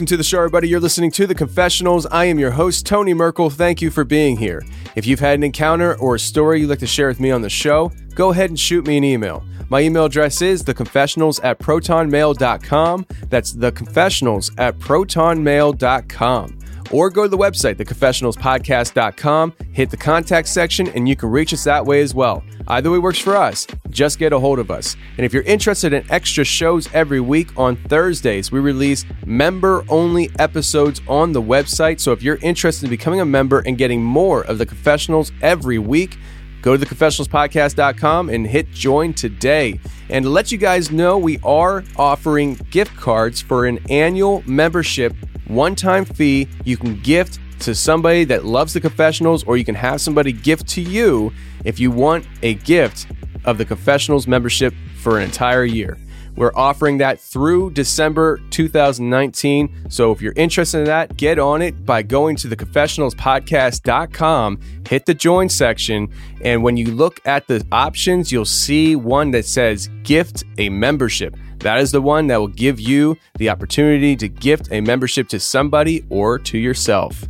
Welcome to the show, everybody. You're listening to The Confessionals. I am your host, Tony Merkel. Thank you for being here. If you've had an encounter or a story you'd like to share with me on the show, go ahead and shoot me an email. My email address is theconfessionals at protonmail.com. That's theconfessionals at protonmail.com or go to the website, theconfessionalspodcast.com, hit the contact section, and you can reach us that way as well. Either way works for us. Just get a hold of us. And if you're interested in extra shows every week on Thursdays, we release member only episodes on the website. So if you're interested in becoming a member and getting more of the confessionals every week, go to theconfessionalspodcast.com and hit join today. And to let you guys know, we are offering gift cards for an annual membership one time fee you can gift to somebody that loves the confessionals, or you can have somebody gift to you if you want a gift of the confessionals membership for an entire year. We're offering that through December 2019. So if you're interested in that, get on it by going to theconfessionalspodcast.com, hit the join section, and when you look at the options, you'll see one that says gift a membership. That is the one that will give you the opportunity to gift a membership to somebody or to yourself.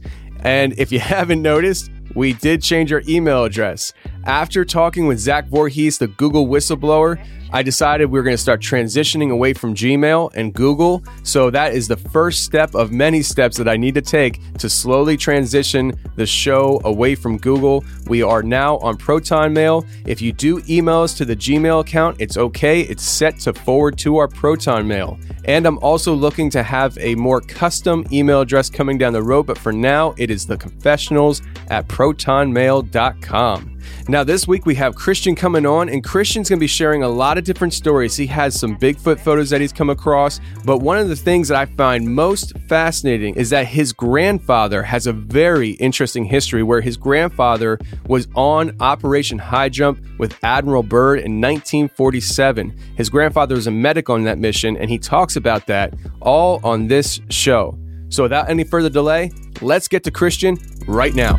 And if you haven't noticed, we did change our email address. After talking with Zach Vorhies, the Google whistleblower, I decided we were going to start transitioning away from Gmail and Google. So that is the first step of many steps that I need to take to slowly transition the show away from Google. We are now on Proton Mail. If you do email us to the Gmail account, it's okay. It's set to forward to our Proton Mail. And I'm also looking to have a more custom email address coming down the road, but for now, it is the confessionals at protonmail.com. Now, this week we have Christian coming on, and Christian's going to be sharing a lot of different stories. He has some Bigfoot photos that he's come across, but one of the things that I find most fascinating is that his grandfather has a very interesting history where his grandfather was on Operation High Jump with Admiral Byrd in 1947. His grandfather was a medic on that mission, and he talks about that all on this show. So, without any further delay, let's get to Christian right now.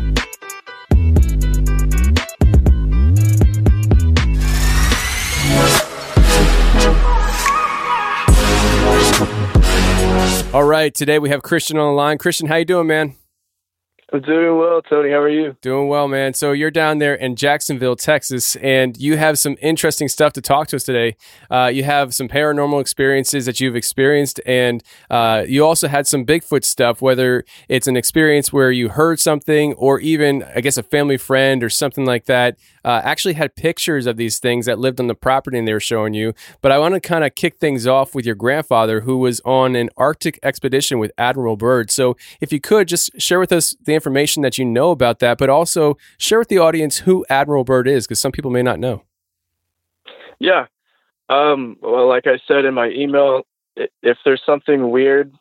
All right, today we have Christian on the line. Christian, how you doing, man? Doing well, Tony. How are you? Doing well, man. So you're down there in Jacksonville, Texas, and you have some interesting stuff to talk to us today. Uh, you have some paranormal experiences that you've experienced, and uh, you also had some Bigfoot stuff. Whether it's an experience where you heard something, or even, I guess, a family friend or something like that, uh, actually had pictures of these things that lived on the property and they were showing you. But I want to kind of kick things off with your grandfather, who was on an Arctic expedition with Admiral Byrd. So if you could just share with us the information that you know about that, but also share with the audience who Admiral Byrd is, because some people may not know. Yeah. Um, well, like I said in my email, if there's something weird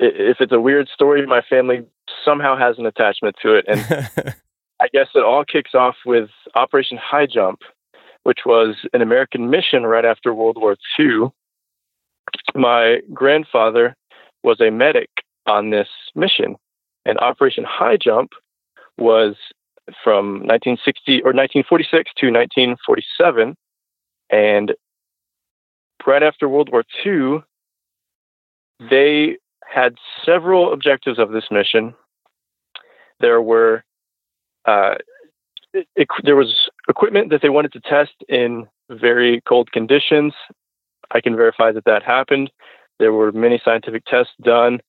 if it's a weird story, my family somehow has an attachment to it. And I guess it all kicks off with Operation High Jump, which was an American mission right after World War II. My grandfather was a medic on this mission, and Operation High Jump was from 1960 or 1946 to 1947. And right after World War II, they had several objectives of this mission. There were uh, it, there was equipment that they wanted to test in very cold conditions. I can verify that that happened. There were many scientific tests done,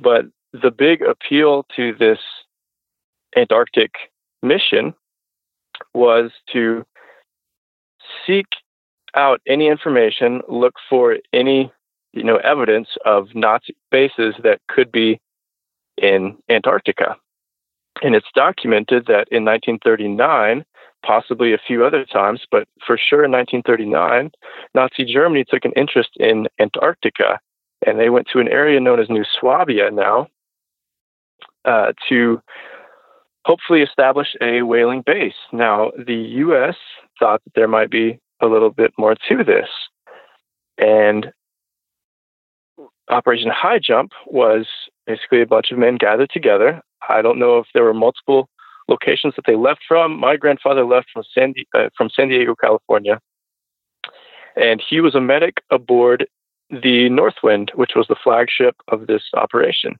but the big appeal to this Antarctic mission was to seek out any information, look for any you know evidence of Nazi bases that could be in Antarctica. And it's documented that in 1939, possibly a few other times, but for sure in 1939, Nazi Germany took an interest in Antarctica and they went to an area known as New Swabia now uh, to hopefully establish a whaling base. Now, the U.S. thought that there might be a little bit more to this. And Operation High Jump was basically a bunch of men gathered together. I don't know if there were multiple locations that they left from. My grandfather left from San, uh, from San Diego, California, and he was a medic aboard the Northwind, which was the flagship of this operation.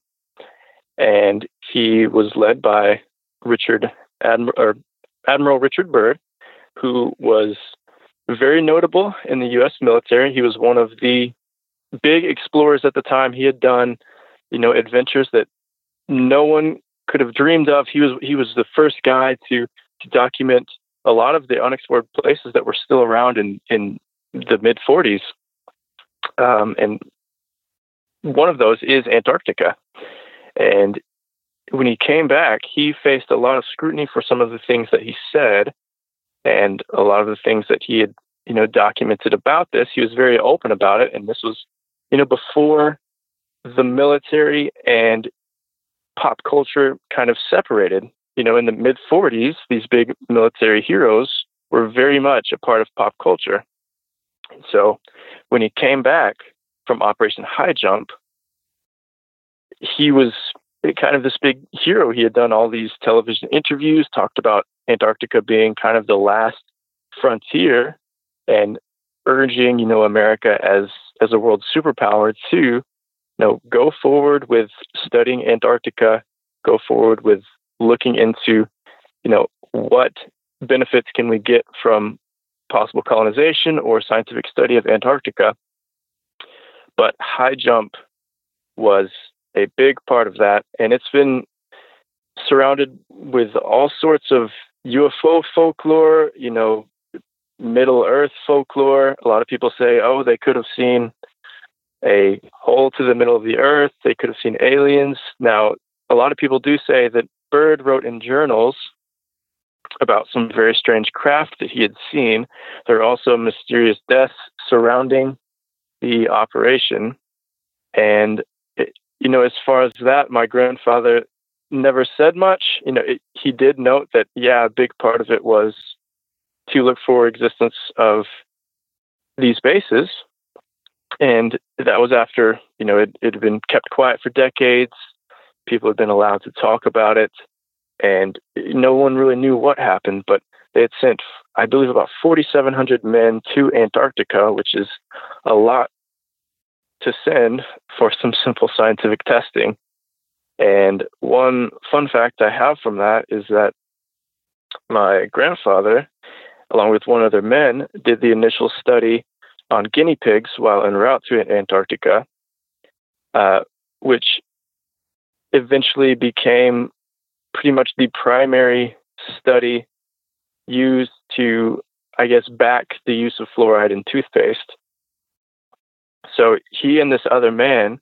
And he was led by Richard Admiral, Admiral Richard Byrd, who was very notable in the U.S. military. He was one of the big explorers at the time. He had done, you know, adventures that no one could have dreamed of. He was he was the first guy to to document a lot of the unexplored places that were still around in in the mid 40s. Um, and one of those is Antarctica. And when he came back, he faced a lot of scrutiny for some of the things that he said and a lot of the things that he had, you know, documented about this. He was very open about it. And this was, you know, before the military and pop culture kind of separated. You know, in the mid 40s, these big military heroes were very much a part of pop culture. So when he came back from Operation High Jump, he was kind of this big hero. He had done all these television interviews, talked about Antarctica being kind of the last frontier and urging, you know, America as as a world superpower to, you know, go forward with studying Antarctica, go forward with looking into, you know, what benefits can we get from possible colonization or scientific study of Antarctica. But high jump was a big part of that. And it's been surrounded with all sorts of UFO folklore, you know, Middle Earth folklore. A lot of people say, oh, they could have seen a hole to the middle of the earth, they could have seen aliens. Now, a lot of people do say that Byrd wrote in journals about some very strange craft that he had seen. There are also mysterious deaths surrounding the operation. And you know, as far as that, my grandfather never said much. You know, it, he did note that, yeah, a big part of it was to look for existence of these bases. And that was after, you know, it, it had been kept quiet for decades. People had been allowed to talk about it. And no one really knew what happened, but they had sent, I believe, about 4,700 men to Antarctica, which is a lot to send for some simple scientific testing. And one fun fact I have from that is that my grandfather, along with one other man, did the initial study on guinea pigs while en route to Antarctica, uh, which eventually became pretty much the primary study used to, I guess, back the use of fluoride in toothpaste. So he and this other man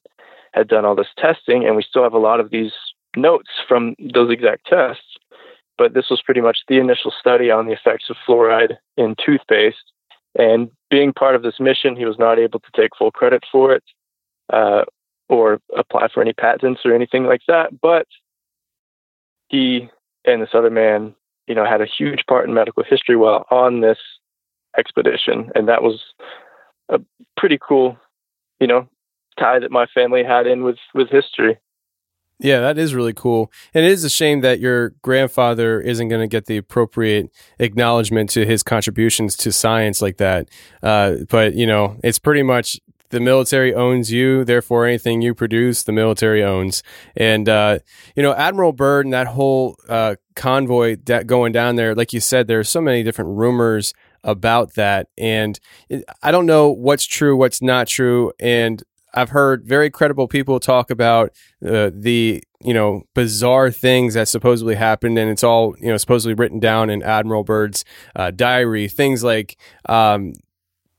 had done all this testing, and we still have a lot of these notes from those exact tests. But this was pretty much the initial study on the effects of fluoride in toothpaste. And being part of this mission, he was not able to take full credit for it. Uh, or apply for any patents or anything like that. But he and this other man, you know, had a huge part in medical history while on this expedition, and that was a pretty cool, you know, tie that my family had in with with history. Yeah, that is really cool. And it is a shame that your grandfather isn't going to get the appropriate acknowledgement to his contributions to science like that. Uh, but, you know, it's pretty much the military owns you, therefore anything you produce, the military owns. And uh, you know, Admiral Byrd and that whole uh, convoy that going down there, like you said, there are so many different rumors about that, and I don't know what's true, what's not true, and I've heard very credible people talk about uh, the you know bizarre things that supposedly happened, and it's all you know supposedly written down in Admiral Byrd's uh, diary. Things like um,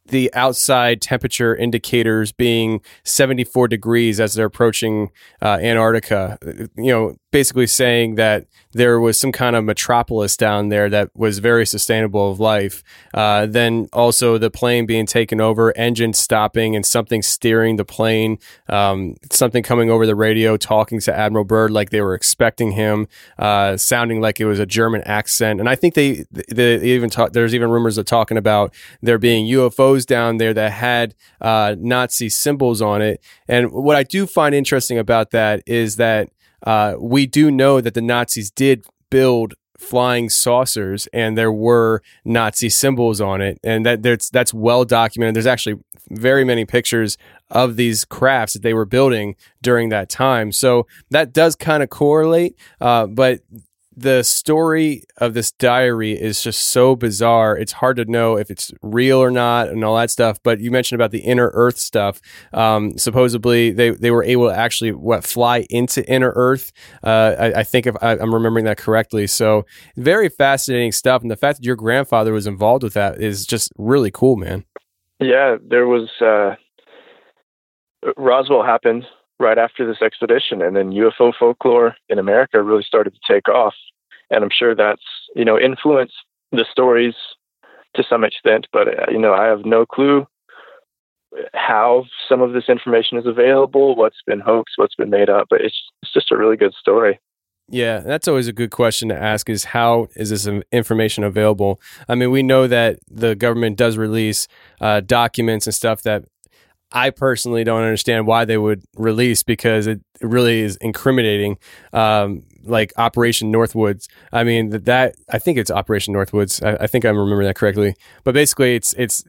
the outside temperature indicators being 74 degrees as they're approaching uh, Antarctica. You know, basically saying that there was some kind of metropolis down there that was very sustainable of life. Uh, then also the plane being taken over, engine stopping, and something steering the plane. Um, something coming over the radio, talking to Admiral Byrd like they were expecting him, uh, sounding like it was a German accent. And I think they, they even talk, there's even rumors of talking about there being UFOs down there that had uh, Nazi symbols on it. And what I do find interesting about that is that uh, we do know that the Nazis did build flying saucers and there were Nazi symbols on it and that that's that's well documented. There's actually very many pictures of these crafts that they were building during that time. So that does kind of correlate uh, but the story of this diary is just so bizarre. It's hard to know if it's real or not and all that stuff. But you mentioned about the inner Earth stuff. Um, supposedly, they, they were able to actually what fly into inner Earth. Uh, I, I, think if I, am remembering that correctly. So very fascinating stuff. And the fact that your grandfather was involved with that is just really cool, man. Yeah, there was uh, Roswell happened right after this expedition, and then UFO folklore in America really started to take off. And I'm sure that's you know influenced the stories to some extent, but uh, you know I have no clue how some of this information is available, what's been hoaxed, what's been made up. But it's it's just a really good story. Yeah, that's always a good question to ask is how is this information available? I mean, we know that the government does release uh, documents and stuff that I personally don't understand why they would release because it really is incriminating. Um, like Operation Northwoods. I mean that, that I think it's Operation Northwoods. I, I think I'm remembering that correctly. But basically, it's it's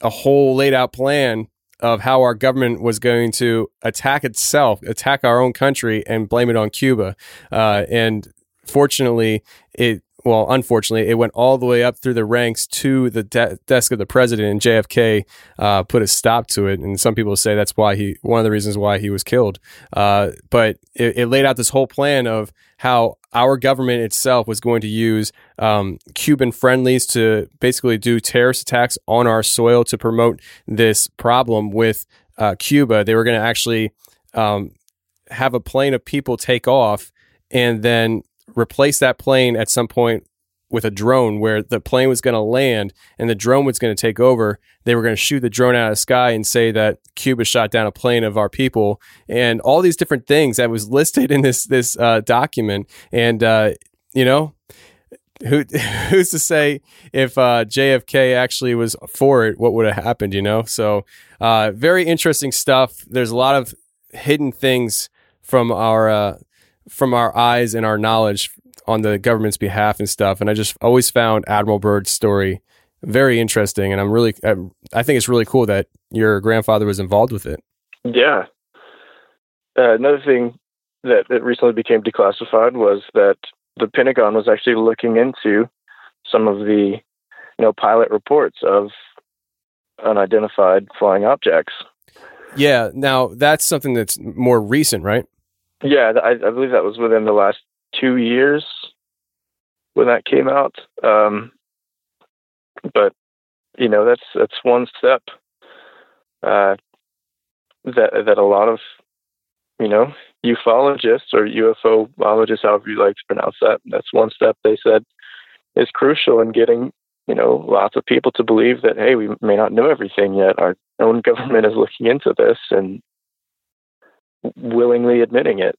a whole laid out plan of how our government was going to attack itself, attack our own country, and blame it on Cuba. Uh, and fortunately, it well, unfortunately, it went all the way up through the ranks to the de- desk of the president, and JFK uh, put a stop to it. And some people say that's why he, one of the reasons why he was killed. Uh, but it, it, laid out this whole plan of how our government itself was going to use um, Cuban friendlies to basically do terrorist attacks on our soil to promote this problem with uh, Cuba. They were going to actually um, have a plane of people take off and then replace that plane at some point with a drone where the plane was going to land and the drone was going to take over. They were going to shoot the drone out of the sky and say that Cuba shot down a plane of our people and all these different things that was listed in this this uh, document. And uh, you know, who who's to say if uh, JFK actually was for it, what would have happened? You know, so uh, very interesting stuff. There's a lot of hidden things from our uh, from our eyes and our knowledge on the government's behalf and stuff. And I just always found Admiral Byrd's story very interesting, and I'm really, I think it's really cool that your grandfather was involved with it. Yeah. Uh, another thing that, that recently became declassified was that the Pentagon was actually looking into some of the, you know, pilot reports of unidentified flying objects. Yeah. Now that's something that's more recent, right? Yeah, I, I believe that was within the last two years when that came out. Um, but you know, that's that's one step uh, that that a lot of you know ufologists or UFOologists, however you like to pronounce that, that's one step they said is crucial in getting you know lots of people to believe that hey, we may not know everything yet. Our own government is looking into this, and willingly admitting it.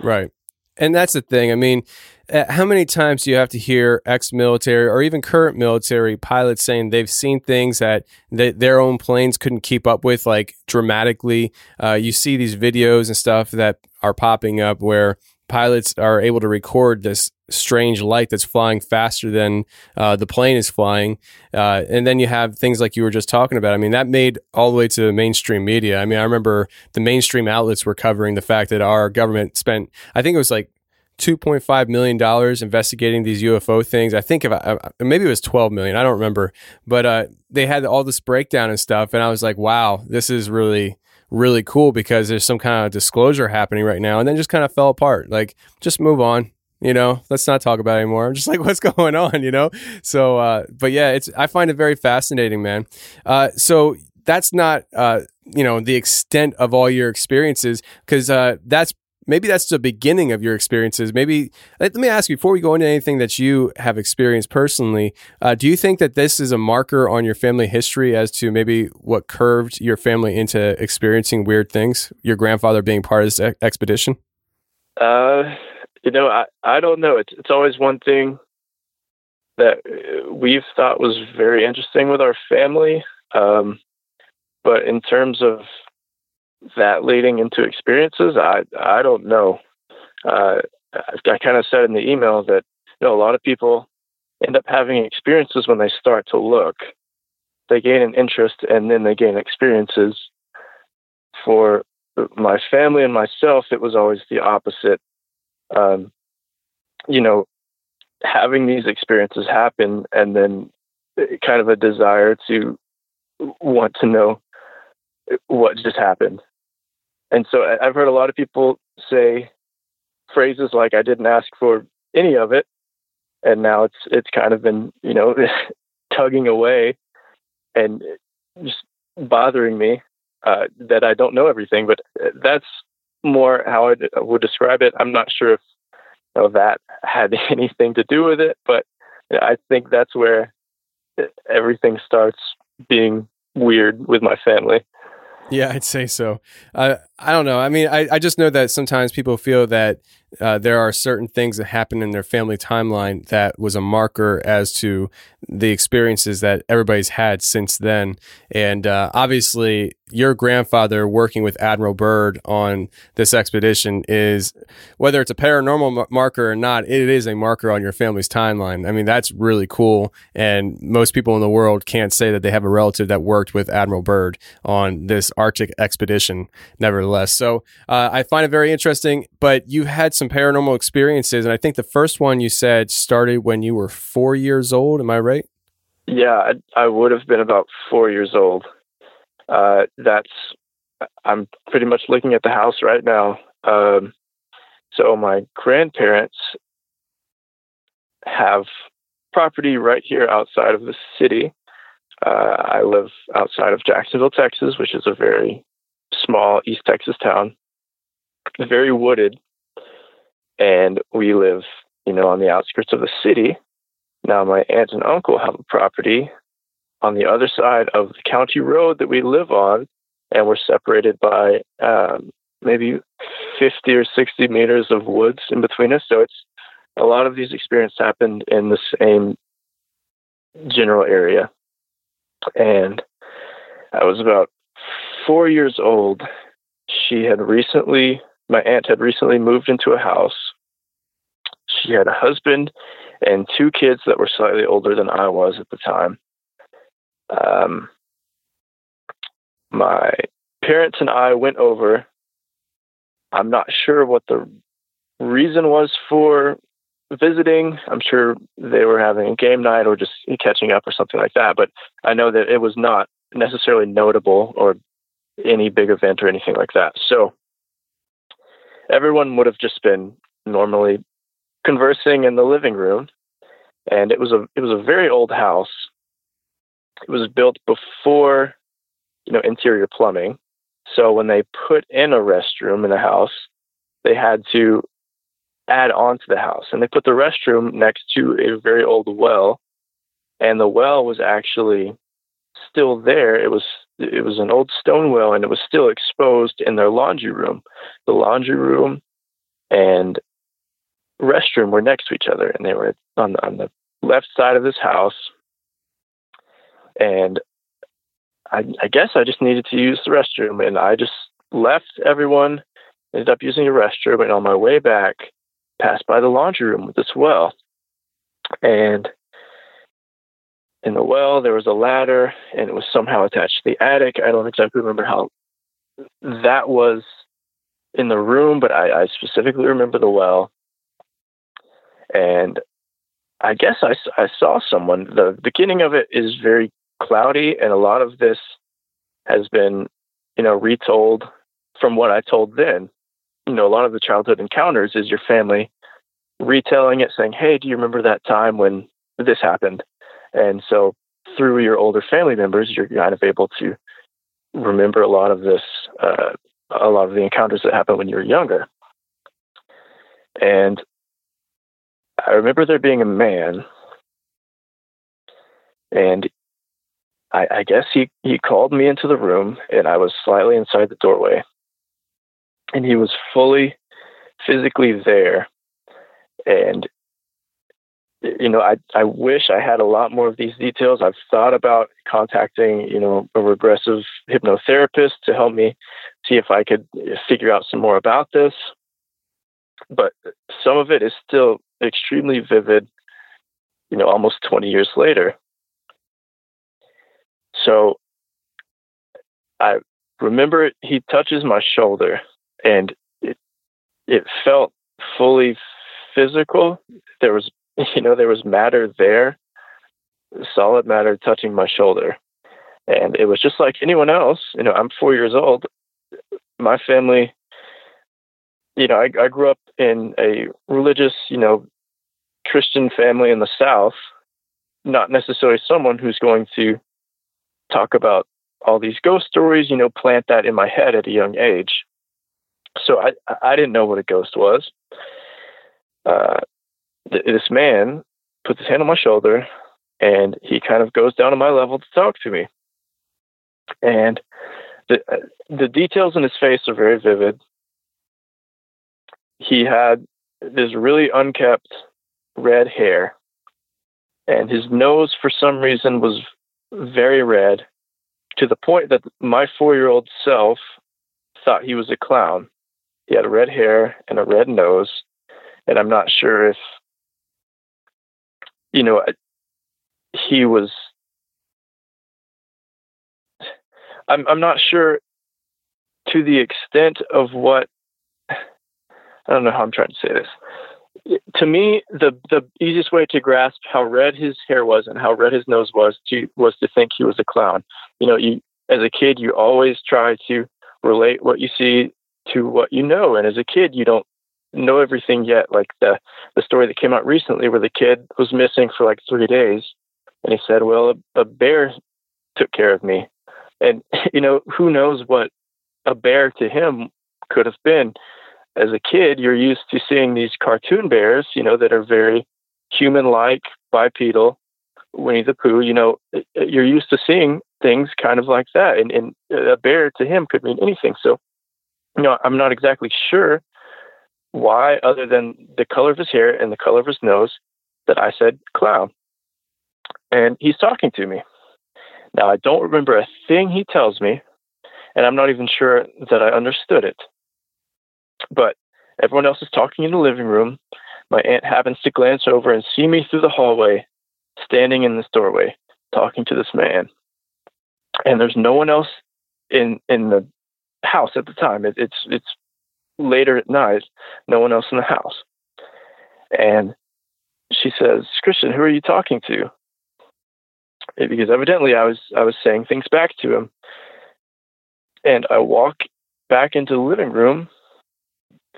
Right. And that's the thing. I mean, uh, how many times do you have to hear ex-military or even current military pilots saying they've seen things that they, their own planes couldn't keep up with, like dramatically? Uh, you see these videos and stuff that are popping up where pilots are able to record this strange light that's flying faster than uh, the plane is flying. Uh, and then you have things like you were just talking about. I mean, that made all the way to mainstream media. I mean, I remember the mainstream outlets were covering the fact that our government spent, I think it was like $2.5 million investigating these UFO things. I think if I, maybe it was 12 million. I don't remember, but, uh, they had all this breakdown and stuff. And I was like, wow, this is really, really cool because there's some kind of disclosure happening right now. And then just kind of fell apart. Like, just move on. You know, let's not talk about it anymore. I'm just like, what's going on? You know? So, uh, but yeah, it's, I find it very fascinating, man. Uh, so that's not, uh, you know, the extent of all your experiences because, uh, that's maybe that's the beginning of your experiences. Maybe let me ask you before we go into anything that you have experienced personally. Uh, do you think that this is a marker on your family history as to maybe what curved your family into experiencing weird things? Your grandfather being part of this ex- expedition. Uh, you know, I I don't know. It's it's always one thing that we've thought was very interesting with our family. Um, but in terms of that leading into experiences, I I don't know. Uh, I kind of said in the email that you know a lot of people end up having experiences when they start to look. They gain an interest and then they gain experiences. For my family and myself, it was always the opposite. Um, you know, having these experiences happen and then kind of a desire to want to know what just happened. And so I've heard a lot of people say phrases like "I didn't ask for any of it," and now it's it's kind of been you know tugging away and just bothering me uh, that I don't know everything. But that's more how I would describe it. I'm not sure if you know, that had anything to do with it, but I think that's where everything starts being weird with my family. Yeah, I'd say so. Uh, I don't know. I mean, I, I just know that sometimes people feel that uh, there are certain things that happen in their family timeline that was a marker as to the experiences that everybody's had since then. And uh, obviously, your grandfather working with Admiral Byrd on this expedition is, whether it's a paranormal marker or not, it is a marker on your family's timeline. I mean, that's really cool. And most people in the world can't say that they have a relative that worked with Admiral Byrd on this Arctic expedition, nevertheless. So uh, I find it very interesting. But you had some paranormal experiences. And I think the first one you said started when you were four years old. Am I right? Yeah, I, I would have been about four years old. Uh, that's I'm pretty much looking at the house right now. Um, so my grandparents have property right here outside of the city. Uh, I live outside of Jacksonville, Texas, which is a very small East Texas town, very wooded, and we live, you know, on the outskirts of the city. Now, my aunt and uncle have a property on the other side of the county road that we live on, and we're separated by um, maybe 50 or 60 meters of woods in between us. So it's a lot of these experiences happened in the same general area. And I was about four years old. She had recently, my aunt had recently moved into a house. She had a husband and two kids that were slightly older than I was at the time. Um, my parents and I went over. I'm not sure what the reason was for visiting. I'm sure they were having a game night or just catching up or something like that. But I know that it was not necessarily notable or any big event or anything like that. So everyone would have just been normally conversing in the living room, and it was a it was a very old house. It was built before, you know, interior plumbing. So when they put in a restroom in the house, they had to add on to the house, and they put the restroom next to a very old well, and the well was actually still there. It was it was an old stone well and it was still exposed in their laundry room. The laundry room and restroom were next to each other and they were on the, on the left side of this house. And I, I guess I just needed to use the restroom and I just left everyone, ended up using the restroom and on my way back passed by the laundry room with this well. And in the well, there was a ladder and it was somehow attached to the attic. I don't exactly remember how that was in the room, but I, I specifically remember the well. And I guess I, I saw someone. The beginning of it is very cloudy, and a lot of this has been, you know, retold from what I told then. You know, a lot of the childhood encounters is your family retelling it, saying, "Hey, do you remember that time when this happened?" And so, through your older family members, you're kind of able to remember a lot of this, uh, a lot of the encounters that happened when you were younger. And I remember there being a man, and I, I guess he, he called me into the room, and I was slightly inside the doorway. And he was fully physically there. And, you know, I, I wish I had a lot more of these details. I've thought about contacting, you know, a regressive hypnotherapist to help me see if I could figure out some more about this. But some of it is still extremely vivid, you know, almost 20 years later. So I remember he touches my shoulder and it it felt fully physical. There was you know, there was matter there, solid matter touching my shoulder. And it was just like anyone else. You know, I'm four years old. My family, you know, I, I grew up in a religious, you know, Christian family in the South, not necessarily someone who's going to talk about all these ghost stories, you know, plant that in my head at a young age. So I, I didn't know what a ghost was. Uh, th- this man puts his hand on my shoulder and he kind of goes down to my level to talk to me. And the, uh, the details in his face are very vivid. He had this really unkept red hair, and his nose, for some reason, was very red to the point that my four year old self thought he was a clown. He had red hair and a red nose, and I'm not sure if, you know, he was. I'm I'm not sure to the extent of what I don't know how I'm trying to say this to me, the the easiest way to grasp how red his hair was and how red his nose was to was to think he was a clown. You know, you as a kid, you always try to relate what you see to what you know, and as a kid, you don't know everything yet. Like the the story that came out recently, where the kid was missing for like three days, and he said, "Well, a, a bear took care of me," and you know, who knows what a bear to him could have been as a kid, you're used to seeing these cartoon bears, you know, that are very human-like, bipedal, Winnie the Pooh. You know, you're used to seeing things kind of like that, and, and a bear to him could mean anything. So, you know, I'm not exactly sure why, other than the color of his hair and the color of his nose, that I said clown. And he's talking to me. Now, I don't remember a thing he tells me, and I'm not even sure that I understood it. But everyone else is talking in the living room. My aunt happens to glance over and see me through the hallway, standing in this doorway, talking to this man. And there's no one else in in the house at the time. It, it's it's later at night. No one else in the house. And she says, "Christian, who are you talking to?" Eh, because evidently I was I was saying things back to him. And I walk back into the living room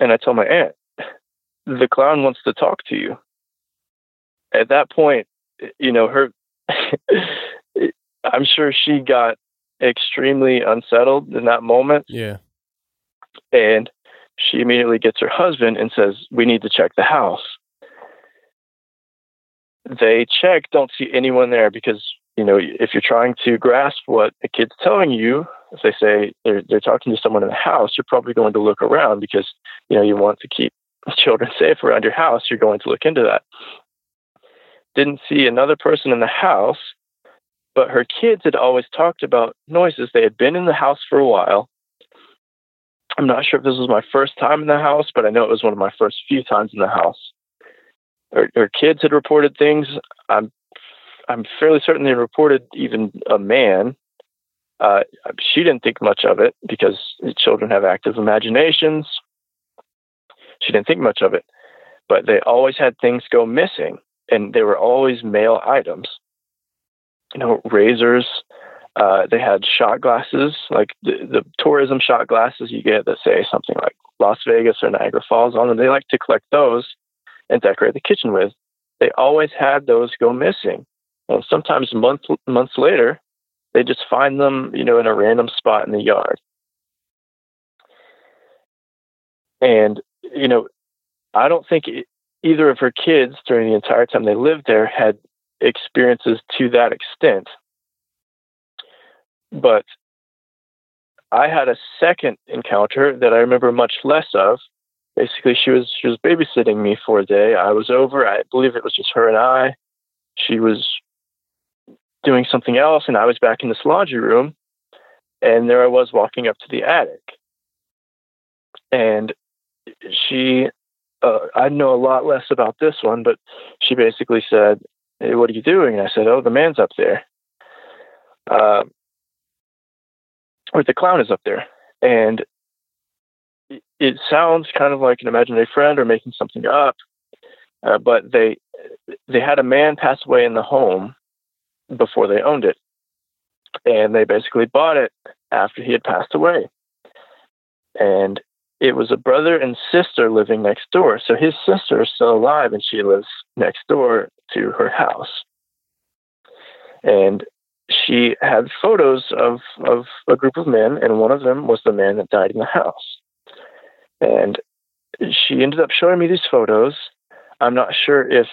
and I tell my aunt, the clown wants to talk to you. At that point, you know, her, I'm sure she got extremely unsettled in that moment. Yeah. And she immediately gets her husband and says, We need to check the house. They check, don't see anyone there because you know, if you're trying to grasp what a kid's telling you, if they say they're, they're talking to someone in the house, you're probably going to look around because, you know, you want to keep children safe around your house. You're going to look into that. Didn't see another person in the house, but her kids had always talked about noises. They had been in the house for a while. I'm not sure if this was my first time in the house, but I know it was one of my first few times in the house. Her, her kids had reported things. I'm I'm fairly certain they reported even a man. Uh, she didn't think much of it because children have active imaginations. She didn't think much of it, but they always had things go missing, and they were always male items. You know, razors. Uh, they had shot glasses, like the, the tourism shot glasses you get that say something like Las Vegas or Niagara Falls on them. They like to collect those and decorate the kitchen with. They always had those go missing. And sometimes months months later, they just find them, you know, in a random spot in the yard. And you know, I don't think either of her kids during the entire time they lived there had experiences to that extent. But I had a second encounter that I remember much less of. Basically, she was she was babysitting me for a day. I was over. I believe it was just her and I. She was doing something else, and I was back in this laundry room, and there I was walking up to the attic, and she, uh, I know a lot less about this one, but she basically said, "Hey, what are you doing?" And I said, "Oh, the man's up there." Uh, or the clown is up there, and it sounds kind of like an imaginary friend or making something up, uh, but they they had a man pass away in the home before they owned it. And they basically bought it after he had passed away. And it was a brother and sister living next door. So his sister is still alive and she lives next door to her house. And she had photos of, of a group of men, and one of them was the man that died in the house. And she ended up showing me these photos. I'm not sure if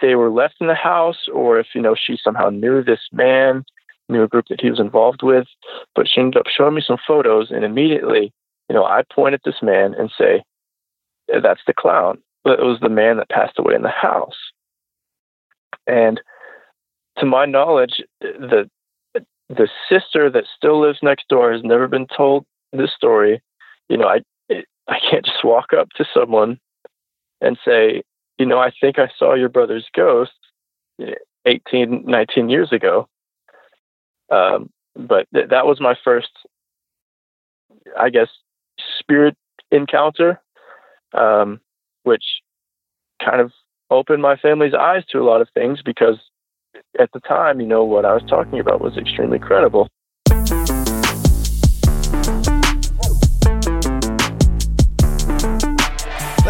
they were left in the house or if, you know, she somehow knew this man, knew a group that he was involved with. But she ended up showing me some photos and immediately, you know, I point at this man and say, that's the clown. But it was the man that passed away in the house. And to my knowledge, the the sister that still lives next door has never been told this story. You know, I I can't just walk up to someone and say, you know, I think I saw your brother's ghost 18, 19 years ago. Um, but th- that was my first, I guess, spirit encounter, um, which kind of opened my family's eyes to a lot of things because at the time, you know, what I was talking about was extremely credible.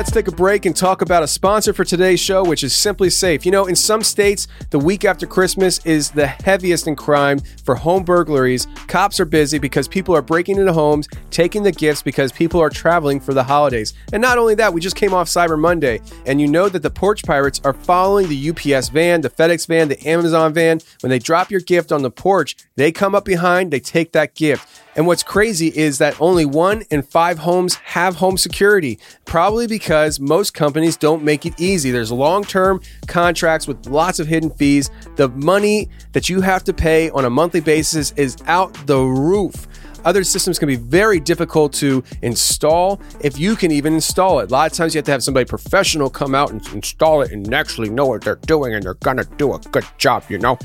Let's take a break and talk about a sponsor for today's show, which is SimpliSafe. You know, in some states, the week after Christmas is the heaviest in crime for home burglaries. Cops are busy because people are breaking into homes, taking the gifts because people are traveling for the holidays. And not only that, we just came off Cyber Monday, and you know that the porch pirates are following the UPS van, the FedEx van, the Amazon van. When they drop your gift on the porch, they come up behind, they take that gift. And what's crazy is that only one in five homes have home security, probably because most companies don't make it easy. There's long term contracts with lots of hidden fees. The money that you have to pay on a monthly basis is out the roof. Other systems can be very difficult to install if you can even install it. A lot of times you have to have somebody professional come out and install it and actually know what they're doing and they're gonna do a good job, you know?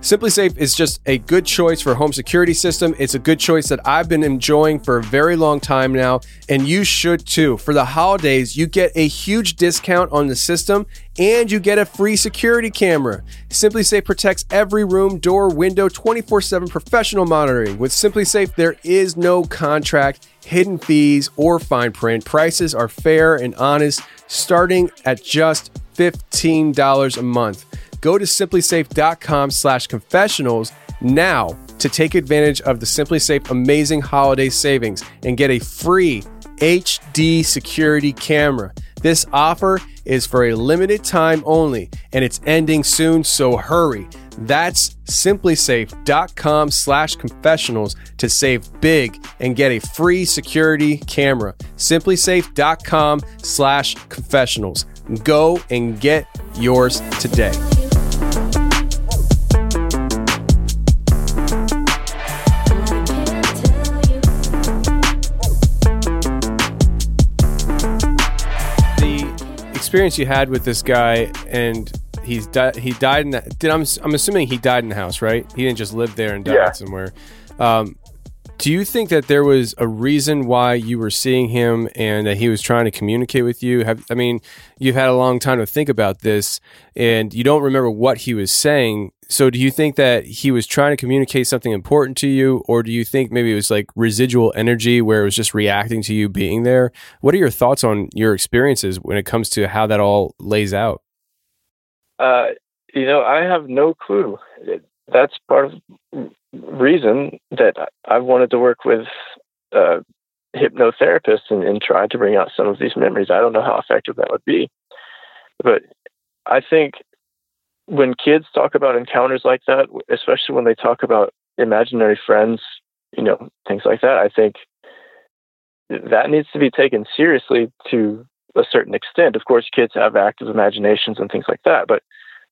SimpliSafe is just a good choice for home security system. It's a good choice that I've been enjoying for a very long time now, and you should too. For the holidays, you get a huge discount on the system and you get a free security camera. SimpliSafe protects every room, door, window, 24/7 professional monitoring. With SimpliSafe, there is no contract, hidden fees, or fine print. Prices are fair and honest, starting at just $15 a month. Go to simplisafe.com slash confessionals now to take advantage of the SimpliSafe amazing holiday savings and get a free HD security camera. This offer is for a limited time only and it's ending soon, so hurry. That's simplisafe.com slash confessionals to save big and get a free security camera. Simplisafe.com slash confessionals. Go and get yours today. Experience you had with this guy and he's di- he died in that did I'm, I'm assuming he died in the house right? He didn't just live there and died Yeah. somewhere. Um, do you think that there was a reason why you were seeing him and that he was trying to communicate with you? Have i mean you've had a long time to think about this and you don't remember what he was saying so do you think that he was trying to communicate something important to you or do you think maybe it was like residual energy where it was just reacting to you being there what are your thoughts on your experiences when it comes to how that all lays out Uh, you know, I have no clue. That's part of reason that I've wanted to work with uh, hypnotherapists and, and try to bring out some of these memories. I don't know how effective that would be, but I think when kids talk about encounters like that, especially when they talk about imaginary friends, you know, things like that, I think that needs to be taken seriously to a certain extent. Of course, kids have active imaginations and things like that, but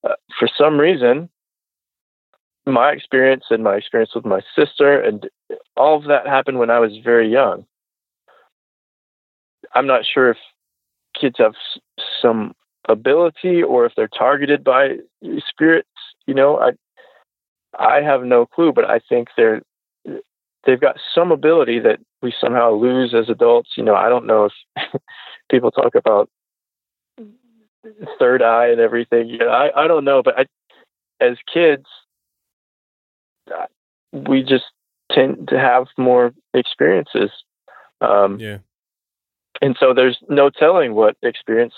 uh, for some reason, my experience and my experience with my sister and all of that happened when I was very young. I'm not sure if kids have some ability or if they're targeted by spirits. You know, I I have no clue, but I think they're they've got some ability that we somehow lose as adults. You know, I don't know if people talk about third eye and everything. You know, I, I don't know, but I, as kids, we just tend to have more experiences. Um, yeah and so there's no telling what experience,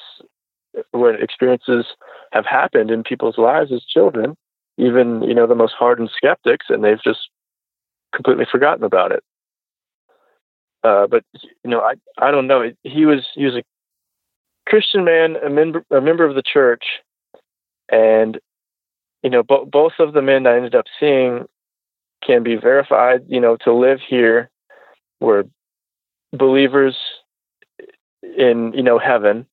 what experiences have happened in people's lives as children, even, you know, the most hardened skeptics, and they've just completely forgotten about it. Uh, but you know, I I don't know. He was he was a Christian man, a member a member of the church, and you know, bo- both of the men I ended up seeing can be verified. You know, to live here were believers in you know heaven,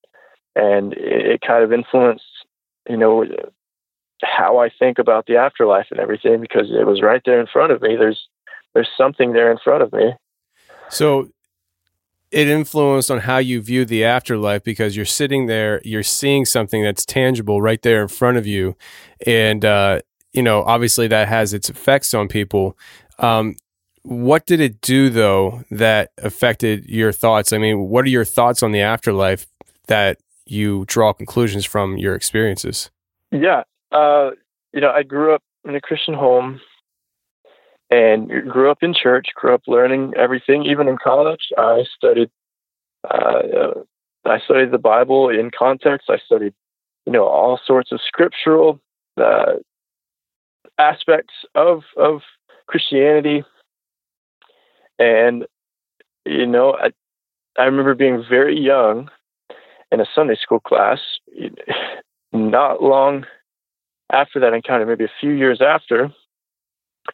and it, kind of influenced you know how I think about the afterlife and everything because it was right there in front of me. There's there's something there in front of me. So it influenced on how you view the afterlife because you're sitting there, you're seeing something that's tangible right there in front of you. And, uh, you know, obviously that has its effects on people. Um, what did it do though that affected your thoughts? I mean, what are your thoughts on the afterlife that you draw conclusions from your experiences? Yeah. Uh, you know, I grew up in a Christian home and grew up in church, grew up learning everything. Even in college, I studied, uh, I studied the Bible in context. I studied, you know, all sorts of scriptural uh, aspects of of Christianity. And you know, I I remember being very young in a Sunday school class. Not long after that encounter, maybe a few years after,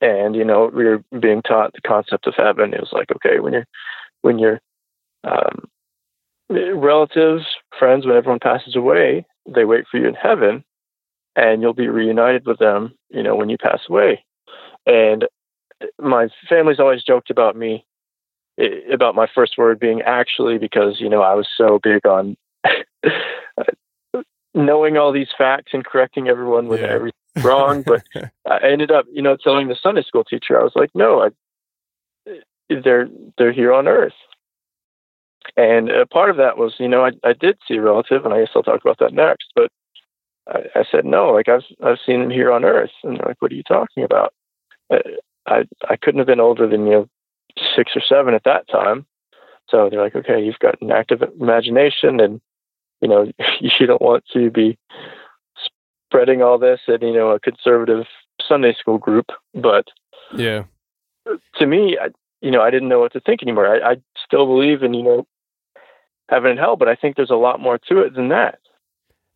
and you know, we were being taught the concept of heaven. It was like, okay, when you're when your um, relatives, friends, when everyone passes away, they wait for you in heaven, and you'll be reunited with them. You know, when you pass away. And my family's always joked about me about my first word being actually because you know I was so big on knowing all these facts and correcting everyone when Yeah. everything's wrong. But I ended up, you know, telling the Sunday school teacher, I was like, no, I, they're they're here on Earth. And a part of that was, you know, I, I did see a relative, and I guess I'll talk about that next. But I, I said no, like I've I've seen him here on Earth, and they're like, what are you talking about? Uh, I I couldn't have been older than you know six or seven at that time. So they're like, okay, you've got an active imagination, and you know you don't want to be spreading all this in you know a conservative Sunday school group. But Yeah. to me, I, you know, I didn't know what to think anymore. I, I still believe in you know heaven and hell, but I think there's a lot more to it than that.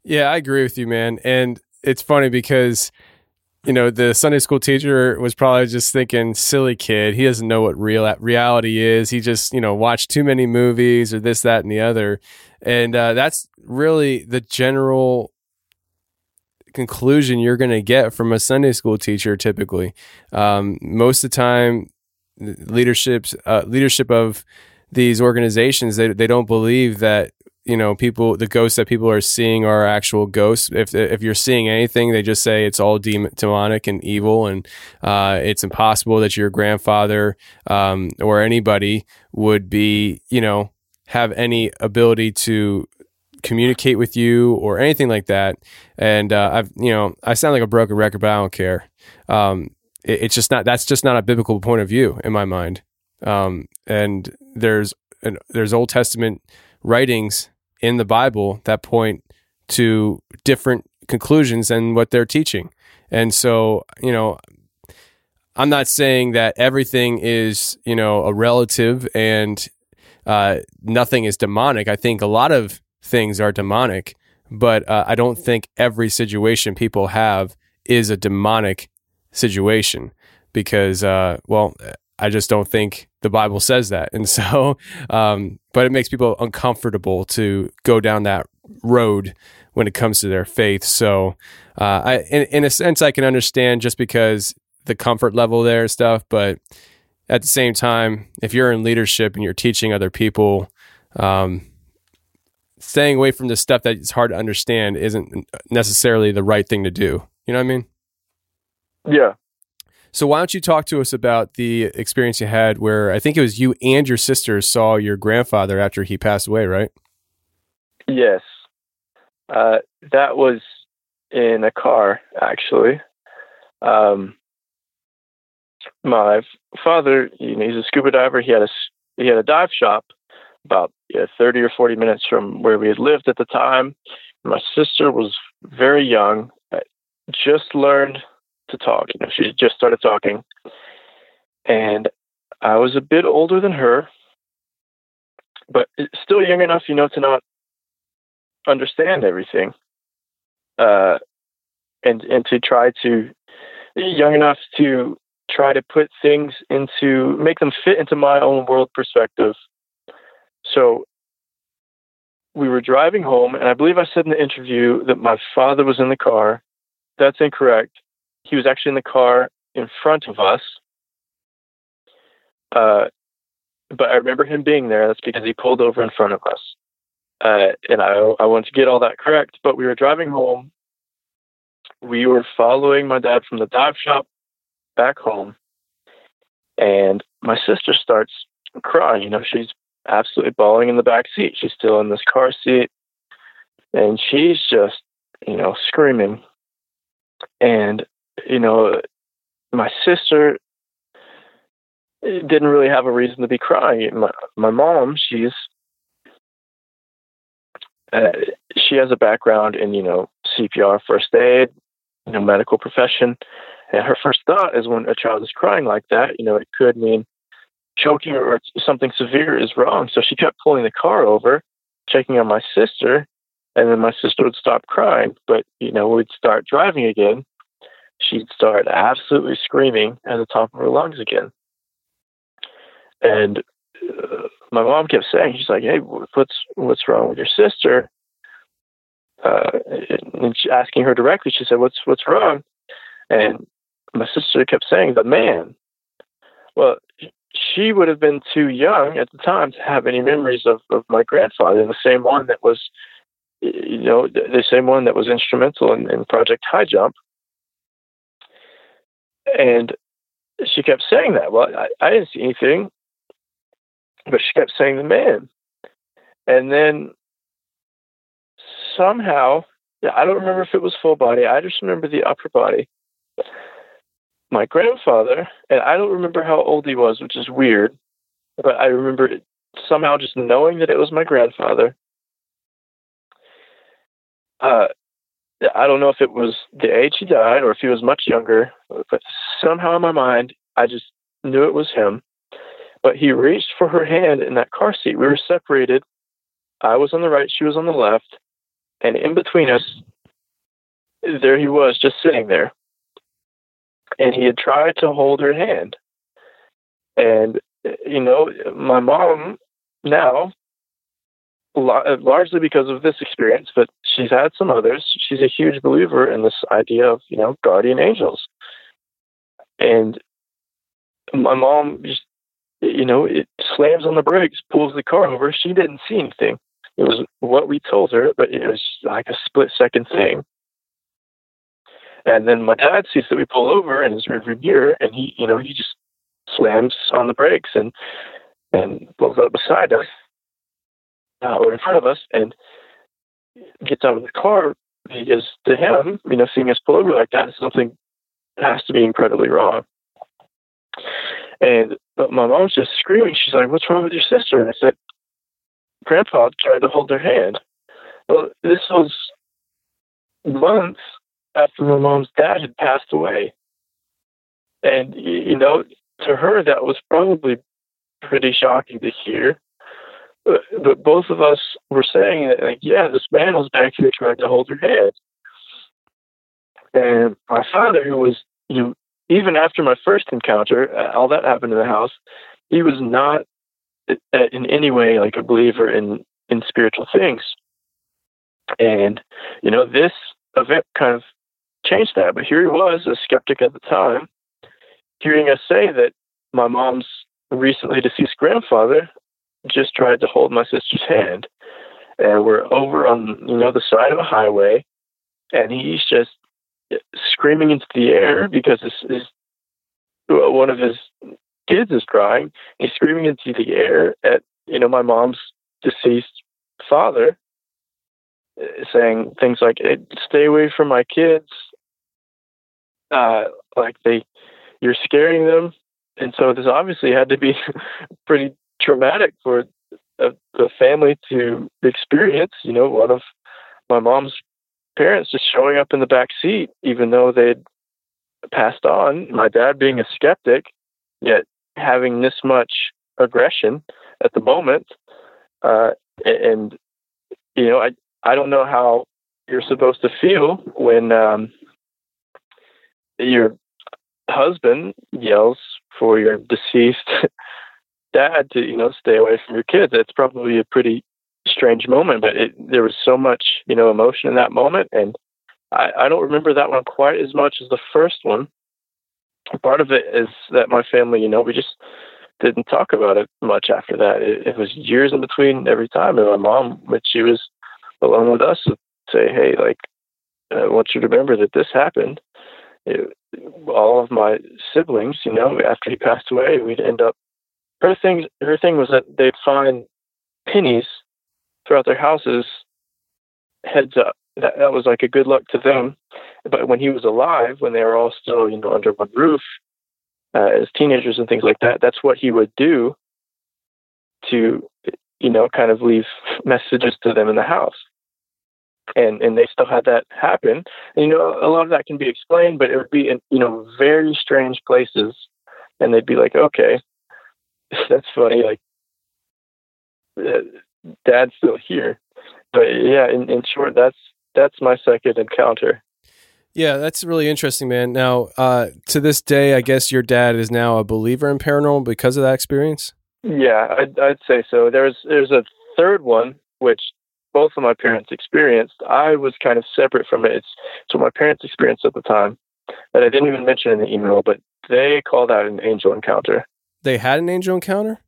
Yeah, I agree with you, man. And it's funny because you know, the Sunday school teacher was probably just thinking, silly kid. He doesn't know what real reality is. He just, you know, watched too many movies or this, that, and the other. And uh, that's really the general conclusion you're going to get from a Sunday school teacher typically. Um, most of the time, leaderships, uh, leadership of these organizations, they, they don't believe that you know people the ghosts that people are seeing are actual ghosts. If if you're seeing anything they just say it's all demon, demonic and evil and uh, it's impossible that your grandfather um, or anybody would be you know have any ability to communicate with you or anything like that. And uh, i've you know i sound like a broken record but i don't care. Um, it, it's just not that's just not a biblical point of view in my mind. Um, and there's an, there's old testament writings in the Bible that point to different conclusions than what they're teaching. And so, you know, I'm not saying that everything is, you know, a relative and uh, nothing is demonic. I think a lot of things are demonic, but uh, I don't think every situation people have is a demonic situation because, uh, well, I just don't think the Bible says that. And so, um, but it makes people uncomfortable to go down that road when it comes to their faith. So, uh, I, in, in a sense, I can understand just because the comfort level there and stuff. But at the same time, if you're in leadership and you're teaching other people, um, staying away from the stuff that is hard to understand isn't necessarily the right thing to do. You know what I mean? Yeah, so why don't you talk to us about the experience you had where I think it was you and your sister saw your grandfather after he passed away, right? Yes. Uh, that was in a car, actually. Um, my father, you know, he's a scuba diver. He had a he had a dive shop about yeah, 30 or 40 minutes from where we had lived at the time. My sister was very young, just learned to talk. You know, she just started talking, and I was a bit older than her, but still young enough, you know, to not understand everything, uh, and and to try to young enough to try to put things into make them fit into my own world perspective. So we were driving home, and I believe I said in the interview that my father was in the car. That's incorrect he was actually in the car in front of us. Uh, but I remember him being there. That's because he pulled over in front of us. Uh, and I, I want to get all that correct. But we were driving home. We were following my dad from the dive shop back home. And my sister starts crying. You know, she's absolutely bawling in the back seat. She's still in this car seat. And she's just, you know, screaming. And you know, my sister didn't really have a reason to be crying. My, my mom, she's uh, she has a background in you know CPR, first aid, you know, medical profession, and her first thought is when a child is crying like that, you know, it could mean choking or something severe is wrong. So she kept pulling the car over, checking on my sister, and then my sister would stop crying. But you know, we'd start driving again, she'd start absolutely screaming at the top of her lungs again. And uh, my mom kept saying, she's like, "Hey, what's what's wrong with your sister?" Uh, and asking her directly, she said, "What's what's wrong?" And my sister kept saying, "The man." Well, she would have been too young at the time to have any memories of, of my grandfather, the same one that was, you know, the, same one that was instrumental in, in Project High Jump. And she kept saying that. Well, I, I didn't see anything, but she kept saying the man. And then somehow, yeah, I don't remember if it was full body. I just remember the upper body. My grandfather, and I don't remember how old he was, which is weird, but I remember somehow just knowing that it was my grandfather. Uh, I don't know if it was the age he died or if he was much younger, but somehow in my mind, I just knew it was him. But he reached for her hand in that car seat. We were separated. I was on the right, she was on the left. And in between us, there he was, just sitting there. and he had tried to hold her hand. And, you know, my mom now, Uh, largely because of this experience, but she's had some others, she's a huge believer in this idea of, you know, guardian angels. And my mom just, you know, it slams on the brakes, pulls the car over. She didn't see anything. It was what we told her, but it was like a split second thing. And then my dad sees that we pull over in his rearview mirror, and he, you know, he just slams on the brakes and and pulls up beside us uh, or in front of us, and gets out of the car. Because to him, you know, seeing us pull over like that is something has to be incredibly wrong. And but my mom's just screaming. She's like, "What's wrong with your sister?" And I said, "Grandpa tried to hold her hand." Well, this was months after my mom's dad had passed away. And, you know, to her, that was probably pretty shocking to hear. But, both of us were saying that, like, yeah, this man was back here trying to hold her hand. And my father, who was, you know, even after my first encounter, uh, all that happened in the house, he was not uh, in any way like a believer in, in spiritual things. And, you know, this event kind of changed that. But here he was, a skeptic at the time, hearing us say that my mom's recently deceased grandfather just tried to hold my sister's hand. And we're over on, you know, the side of a highway, and he's just screaming into the air because his, his one of his kids is crying. He's screaming into the air at, you know, my mom's deceased father, saying things like, "Stay away from my kids uh, like they you're scaring them, and so this obviously had to be pretty traumatic for a, family to experience. You know, one of my mom's parents just showing up in the back seat, even though they'd passed on. My dad being a skeptic, yet having this much aggression at the moment, uh, and you know, I I don't know how you're supposed to feel when um, your husband yells for your deceased dad to you know stay away from your kids. It's probably a pretty strange moment but it, there was so much you know emotion in that moment and I, I don't remember that one quite as much as the first one. Part of it is that my family you know we just didn't talk about it much after that. It, it was years in between every time and my mom when she was alone with us would say hey like I want you to remember that this happened. It, all of my siblings, you know, after he passed away, we'd end up. Her thing, her thing was that they'd find pennies throughout their houses, heads up. That, that was like a good luck to them. But when he was alive, when they were all still, you know, under one roof, uh, as teenagers and things like that, that's what he would do to, you know, kind of leave messages to them in the house and and they still had that happen. And, you know, a lot of that can be explained, but it would be in you know very strange places, and they'd be like, okay, that's funny, like dad's still here. But yeah, in, in short, that's that's my second encounter. Yeah, that's really interesting, man. Now, uh, to this day, I guess your dad is now a believer in paranormal because of that experience. Yeah, I'd, I'd say so. There's there's a third one which both of my parents experienced. I was kind of separate from it. It's, it's what my parents experienced at the time that I didn't even mention in the email, but they called out an angel encounter. They had an angel encounter?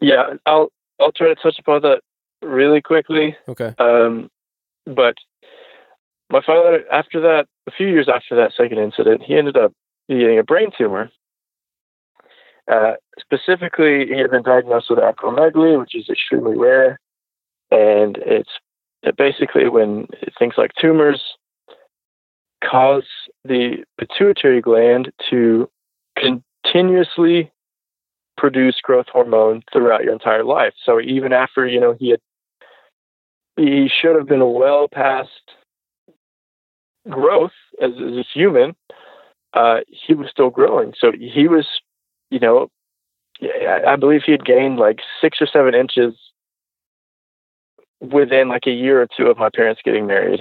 Yeah, I'll I'll try to touch upon that really quickly. Okay. Um, but my father, after that, a few years after that second incident, he ended up getting a brain tumor. Uh, specifically, he had been diagnosed with acromegaly, which is extremely rare, and it's basically when things like tumors cause the pituitary gland to continuously produce growth hormone throughout your entire life. So even after, you know, he had he should have been well past growth as, as a human, uh, he was still growing. So he was, you know, I believe he had gained like six or seven inches within like a year or two of my parents getting married.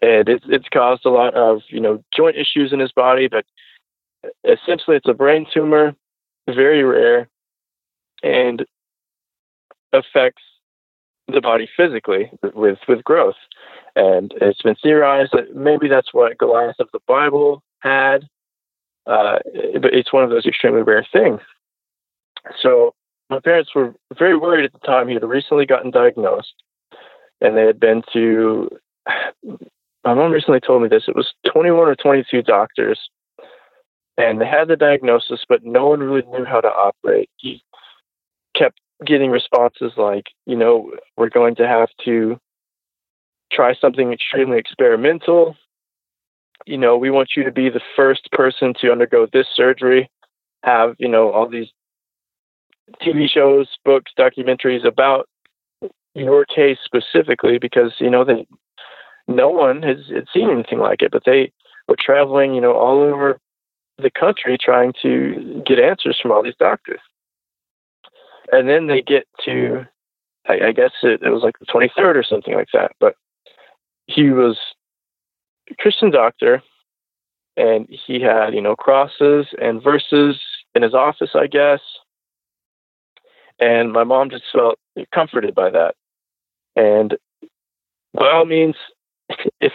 And it's it's caused a lot of, you know, joint issues in his body, but essentially it's a brain tumor, very rare, and affects the body physically with with growth. And it's been theorized that maybe that's what Goliath of the Bible had, uh, but it's one of those extremely rare things. So my parents were very worried at the time. He had recently gotten diagnosed, and they had been to. My mom recently told me this. It was 21 or 22 doctors, and they had the diagnosis, but no one really knew how to operate. He kept getting responses like, you know, we're going to have to try something extremely experimental. You know, we want you to be the first person to undergo this surgery, have, you know, all these TV shows, books, documentaries about your case specifically because, you know, they, no one has, had seen anything like it, but they were traveling, you know, all over the country trying to get answers from all these doctors and then they get to I, I guess it, it, was like the 23rd or something like that. But he was a Christian doctor, and he had you know crosses and verses in his office, I guess. And my mom just felt comforted by that. And by all means, if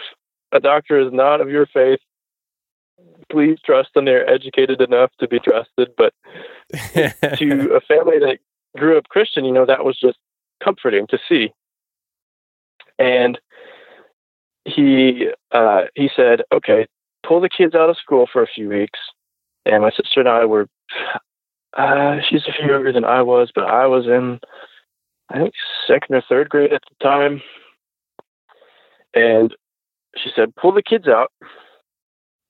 a doctor is not of your faith, please trust them. They're educated enough to be trusted. But to a family that grew up Christian, you know, that was just comforting to see. And he uh, he said, "Okay, pull the kids out of school for a few weeks." And my sister and I were, uh, she's a few younger than I was, but I was in, I think, second or third grade at the time. And she said, "Pull the kids out."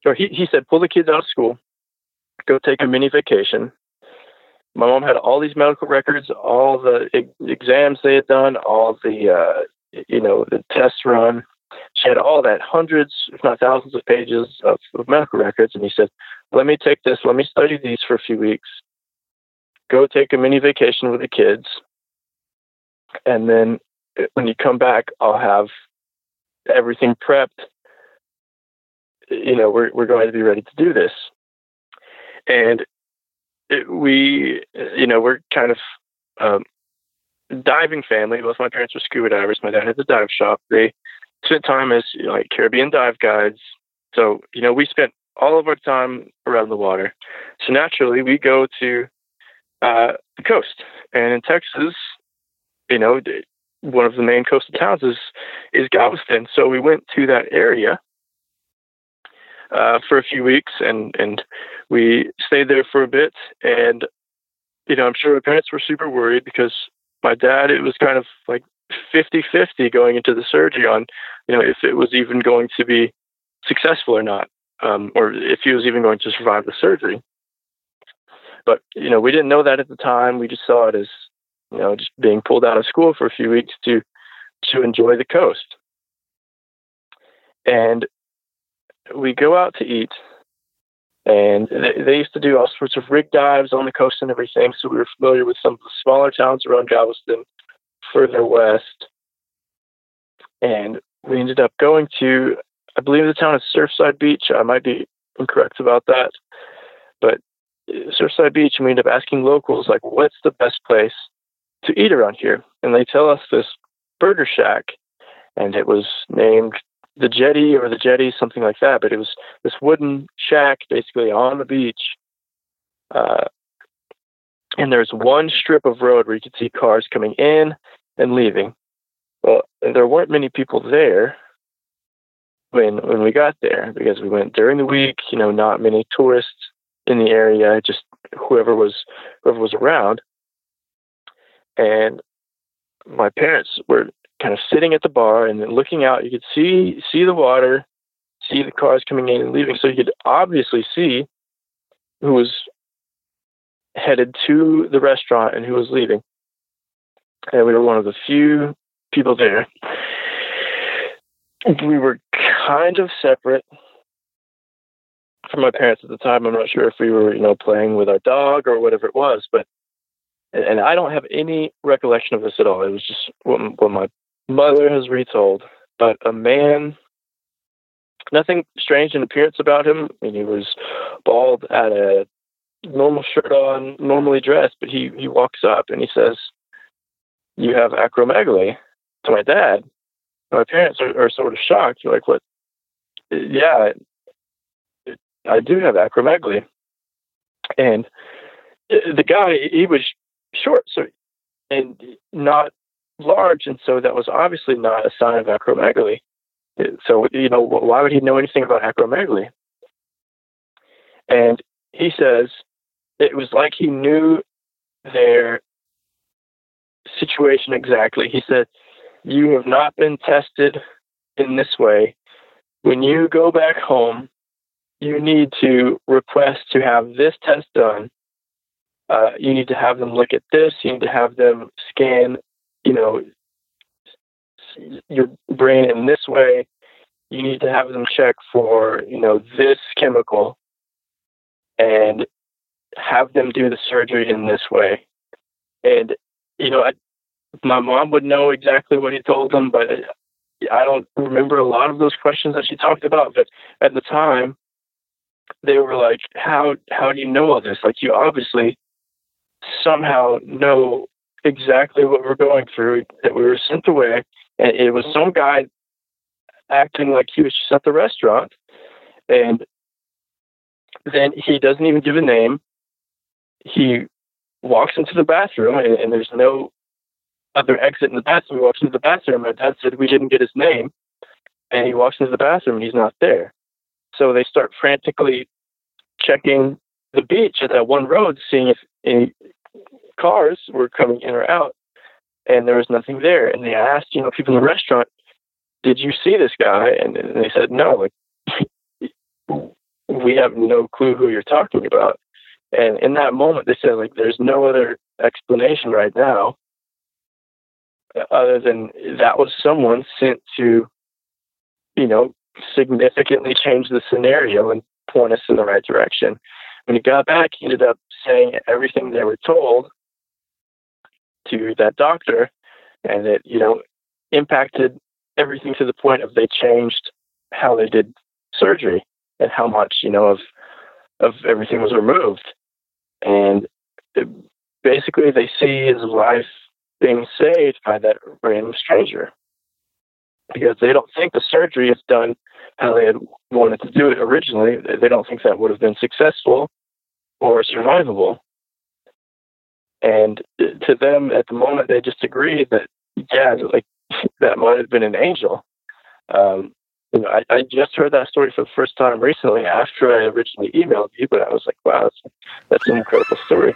Or he he said, "Pull the kids out of school, go take a mini vacation, my mom had all these medical records, all the exams they had done, all the uh, you know the tests run. She had all that, hundreds, if not thousands, of pages of, of medical records. And he said, "Let me take this. Let me study these for a few weeks. Go take a mini vacation with the kids, and then uh, when you come back, I'll have everything prepped. You know, we're we're going to be ready to do this." And it, we, you know, we're kind of um, diving family. Both my parents were scuba divers. My dad had the dive shop. They spent time as you know, like Caribbean dive guides. So, you know, we spent all of our time around the water. So naturally, we go to uh, the coast. And in Texas, you know, one of the main coastal towns is is Galveston. So we went to that area uh, for a few weeks, and and we stayed there for a bit. And you know, I'm sure my parents were super worried because my dad, it was kind of like 50-50 going into the surgery on, you know, if it was even going to be successful or not, um, or if he was even going to survive the surgery. But you know, we didn't know that at the time. We just saw it as, you know, just being pulled out of school for a few weeks to to enjoy the coast. And we go out to eat, and they, used to do all sorts of rig dives on the coast and everything. So we were familiar with some of the smaller towns around Galveston, further west, and we ended up going to, I believe the town is Surfside Beach. I might be incorrect about that, but Surfside Beach, and we ended up asking locals like, "What's the best place to eat around here?" And they tell us this burger shack, and it was named the jetty or the jetty, something like that. But it was this wooden shack basically on the beach. Uh, and there's one strip of road where you could see cars coming in and leaving. Well, there weren't many people there when when we got there because we went during the week. You know, not many tourists in the area, just whoever was whoever was around. And my parents were kind of sitting at the bar and then looking out. You could see see the water, see the cars coming in and leaving. So you could obviously see who was headed to the restaurant and who was leaving. And we were one of the few people there. We were kind of separate from my parents at the time. I'm not sure if we were, you know, playing with our dog or whatever it was, but and I don't have any recollection of this at all. It was just what, my mother has retold, but a man nothing strange in appearance about him. I mean, he was bald, had a normal shirt on, normally dressed, but he he walks up and he says, "You have acromegaly." To my dad, my parents are, are sort of shocked. You're like, "What?" Yeah, I do have acromegaly, and uh, the guy he was short, so and not large, and so that was obviously not a sign of acromegaly. So you know, why would he know anything about acromegaly? And he says it was like he knew their situation exactly. He said, "You have not been tested in this way. When you go back home, you need to request to have this test done. Uh, you need to have them look at this. You need to have them scan, you know, your brain in this way. You need to have them check for, you know, this chemical, and have them do the surgery in this way. And you know, I, my mom would know exactly what he told them, but I don't remember a lot of those questions that she talked about. But at the time, they were like, "How how do you know all this? Like, you obviously somehow know exactly what we're going through. That we were sent away, and it was some guy acting like he was just at the restaurant, and then he doesn't even give a name. He walks into the bathroom, and, and there's no other exit in the bathroom. He walks into the bathroom. My dad said we didn't get his name, and he walks into the bathroom, and he's not there. So they start frantically checking the beach at that one road, seeing if any cars were coming in or out, and there was nothing there. And they asked, you know, people in the restaurant, "Did you see this guy?" And, and they said, "No, like we have no clue who you're talking about." And in that moment, they said, "Like there's no other explanation right now." Other than that was someone sent to, you know, significantly change the scenario and point us in the right direction. When he got back, he ended up saying everything they were told to that doctor, and it, you know, impacted everything to the point of they changed how they did surgery and how much, you know, of of everything was removed. And it, basically, they see his life being saved by that random stranger because they don't think the surgery is done how they had wanted to do it originally. They don't think that would have been successful or survivable. And to them, at the moment, they just agreed that, yeah, like that might have been an angel. Um, you know, I, I, just heard that story for the first time recently after I originally emailed you, but I was like, wow, that's, that's an incredible story.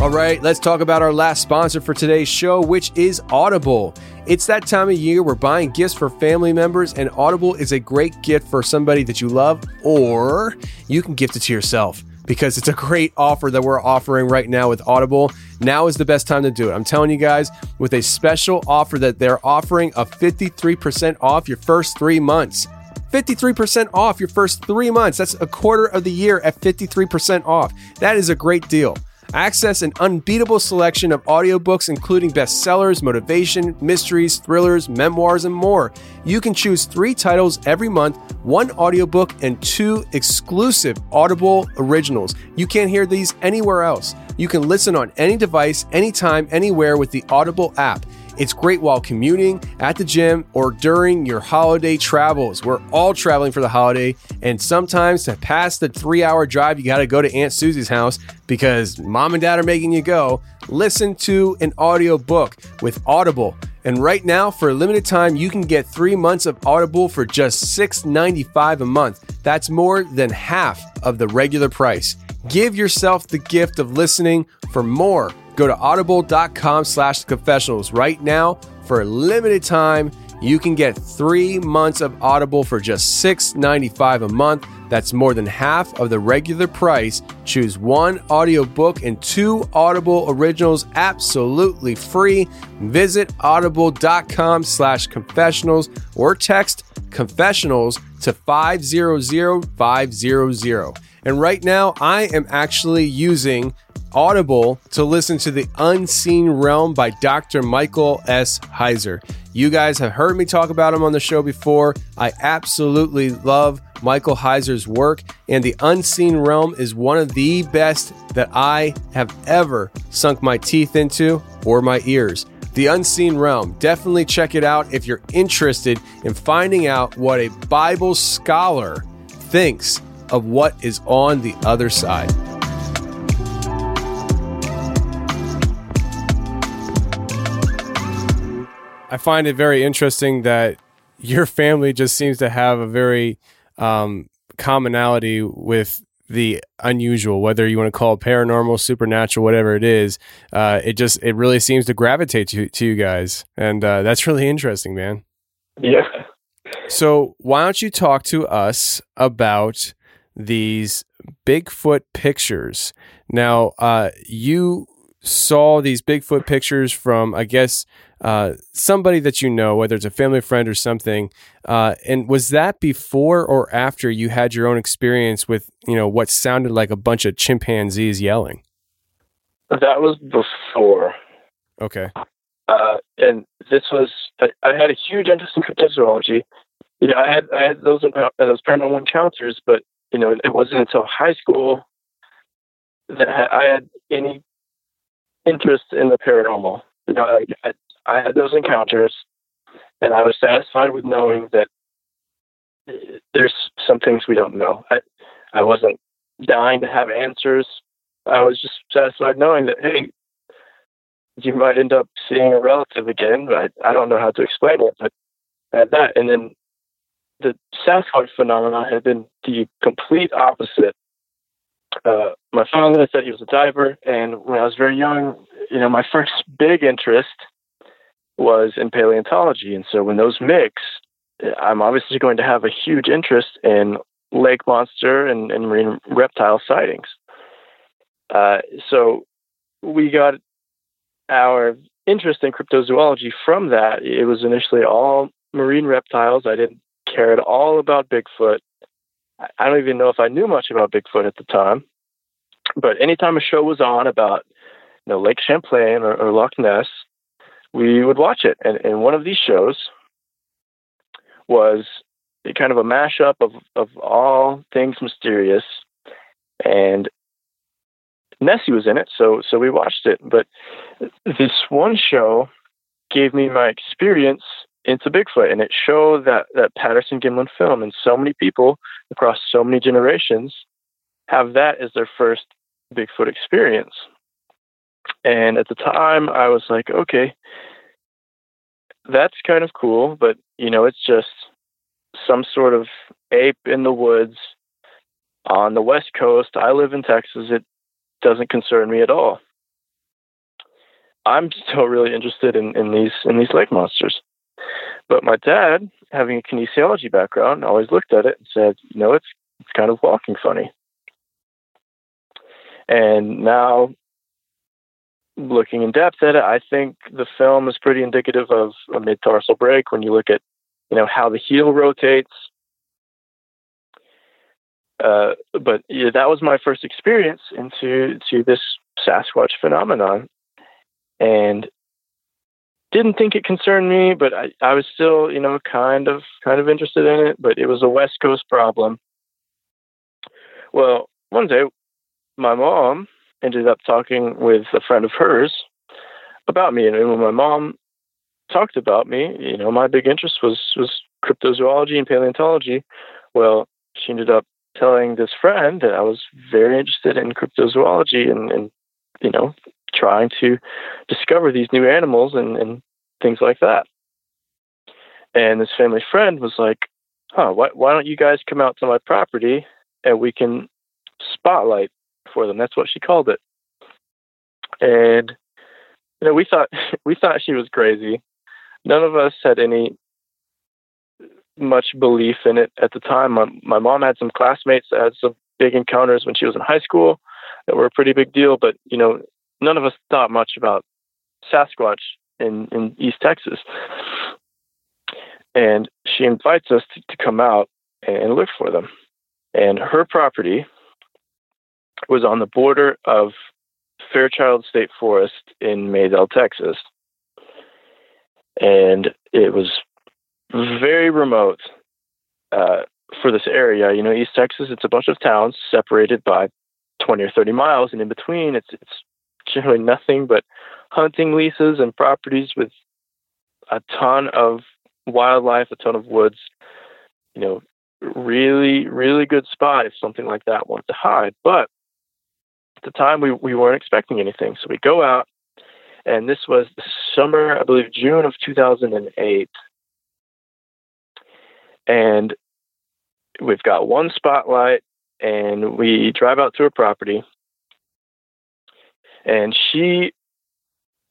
All right, let's talk about our last sponsor for today's show, which is Audible. It's that time of year where buying gifts for family members, and Audible is a great gift for somebody that you love, or you can gift it to yourself because it's a great offer that we're offering right now with Audible. Now is the best time to do it. I'm telling you guys, with a special offer that they're offering of 53% off your first three months. 53% off your first three months. That's a quarter of the year at 53% off. That is a great deal. Access an unbeatable selection of audiobooks, including bestsellers, motivation, mysteries, thrillers, memoirs, and more. You can choose three titles every month, one audiobook, and two exclusive Audible originals. You can't hear these anywhere else. You can listen on any device, anytime, anywhere with the Audible app. It's great while commuting, at the gym, or during your holiday travels. We're all traveling for the holiday, and sometimes to pass the three hour drive, you got to go to Aunt Susie's house because mom and dad are making you go. Listen to an audio book with Audible. And right now, for a limited time, you can get three months of Audible for just $6.95 a month. That's more than half of the regular price. Give yourself the gift of listening for more Go to audible.com slash confessionals right now for a limited time. You can get three months of Audible for just $6.95 a month. That's more than half of the regular price. Choose one audiobook and two Audible originals absolutely free. Visit audible.com slash confessionals or text confessionals to 500 500. And right now, I am actually using Audible to listen to The Unseen Realm by Dr. Michael S. Heiser. You guys have heard me talk about him on the show before. I absolutely love Michael Heiser's work, and The Unseen Realm is one of the best that I have ever sunk my teeth into or my ears. The Unseen Realm. Definitely check it out if you're interested in finding out what a Bible scholar thinks of what is on the other side. I find it very interesting that your family just seems to have a very um, commonality with the unusual, whether you want to call it paranormal, supernatural, whatever it is. Uh, it just it really seems to gravitate to to you guys, and uh, that's really interesting, man. Yeah. So why don't you talk to us about these Bigfoot pictures? Now, uh, you saw these Bigfoot pictures from, I guess, uh, somebody that you know, whether it's a family friend or something. Uh, and was that before or after you had your own experience with, you know, what sounded like a bunch of chimpanzees yelling? That was before. Okay. Uh, and this was, I, I, had a huge interest in cryptozoology. You know, I had, I had those, those paranormal encounters, but, you know, it wasn't until high school that I had any interest in the paranormal. You know, I, I had those encounters, and I was satisfied with knowing that uh, there's some things we don't know. I, I wasn't dying to have answers. I was just satisfied knowing that, hey, you might end up seeing a relative again. I, I don't know how to explain it, but at that. And then the Sasquatch phenomenon had been the complete opposite. Uh, my father said he was a diver, and when I was very young, you know, my first big interest was in paleontology. And so when those mix, I'm obviously going to have a huge interest in lake monster and, and marine reptile sightings. Uh, so we got our interest in cryptozoology from that. It was initially all marine reptiles. I didn't care at all about Bigfoot. I don't even know if I knew much about Bigfoot at the time. But anytime a show was on about you know, Lake Champlain or, or Loch Ness, we would watch it. And, and one of these shows was a kind of a mashup of, of all things mysterious. And Nessie was in it, so so we watched it. But this one show gave me my experience into Bigfoot, and it showed that that Patterson Gimlin film, and so many people across so many generations have that as their first Bigfoot experience. And at the time, I was like, okay, that's kind of cool, but you know, it's just some sort of ape in the woods on the West Coast. I live in Texas. It doesn't concern me at all. I'm still really interested in, in these in these lake monsters. But my dad, having a kinesiology background, always looked at it and said, you know, it's it's kind of walking funny. And now looking in depth at it, I think the film is pretty indicative of a mid-tarsal break when you look at, you know, how the heel rotates. Uh, but yeah, that was my first experience into to this Sasquatch phenomenon, and didn't think it concerned me, but I, I was still, you know, kind of kind of interested in it. But it was a West Coast problem. Well, one day, my mom ended up talking with a friend of hers about me. And when my mom talked about me, you know, my big interest was was cryptozoology and paleontology. Well, she ended up telling this friend that I was very interested in cryptozoology and, and you know, trying to discover these new animals and, and things like that. And this family friend was like, huh, why, why don't you guys come out to my property and we can spotlight for them. That's what she called it. And you know, we thought we thought she was crazy. None of us had any much belief in it at the time. My, my mom had some classmates that had some big encounters when she was in high school that were a pretty big deal, but you know, none of us thought much about Sasquatch in, in East Texas. And she invites us to, to come out and look for them. And her property was on the border of Fairchild State Forest in Maydelle, Texas. And it was very remote uh, for this area. You know, East Texas, it's a bunch of towns separated by 20 or 30 miles, and in between, it's it's generally nothing but hunting leases and properties with a ton of wildlife, a ton of woods. You know, really, really good spot if something like that wanted to hide. But at the time, we, we weren't expecting anything. So we go out, and this was the summer, I believe, June of 2008. And we've got one spotlight, and we drive out to a property. And she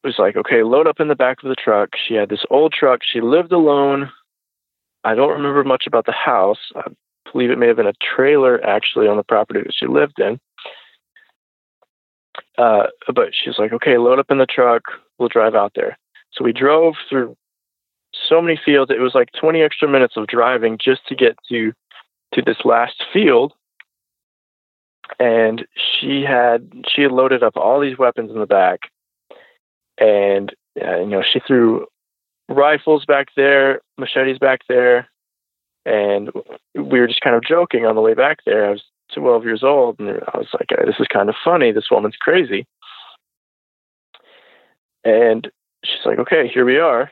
was like, okay, load up in the back of the truck. She had this old truck. She lived alone. I don't remember much about the house. I believe it may have been a trailer actually on the property that she lived in. Uh, but she's like, okay, load up in the truck. We'll drive out there. So we drove through so many fields. It was like 20 extra minutes of driving just to get to to this last field. And she had she had loaded up all these weapons in the back, and uh, you know she threw rifles back there, machetes back there, and we were just kind of joking on the way back there. I was 12 years old, and I was like, "This is kind of funny. This woman's crazy." And she's like, "Okay, here we are."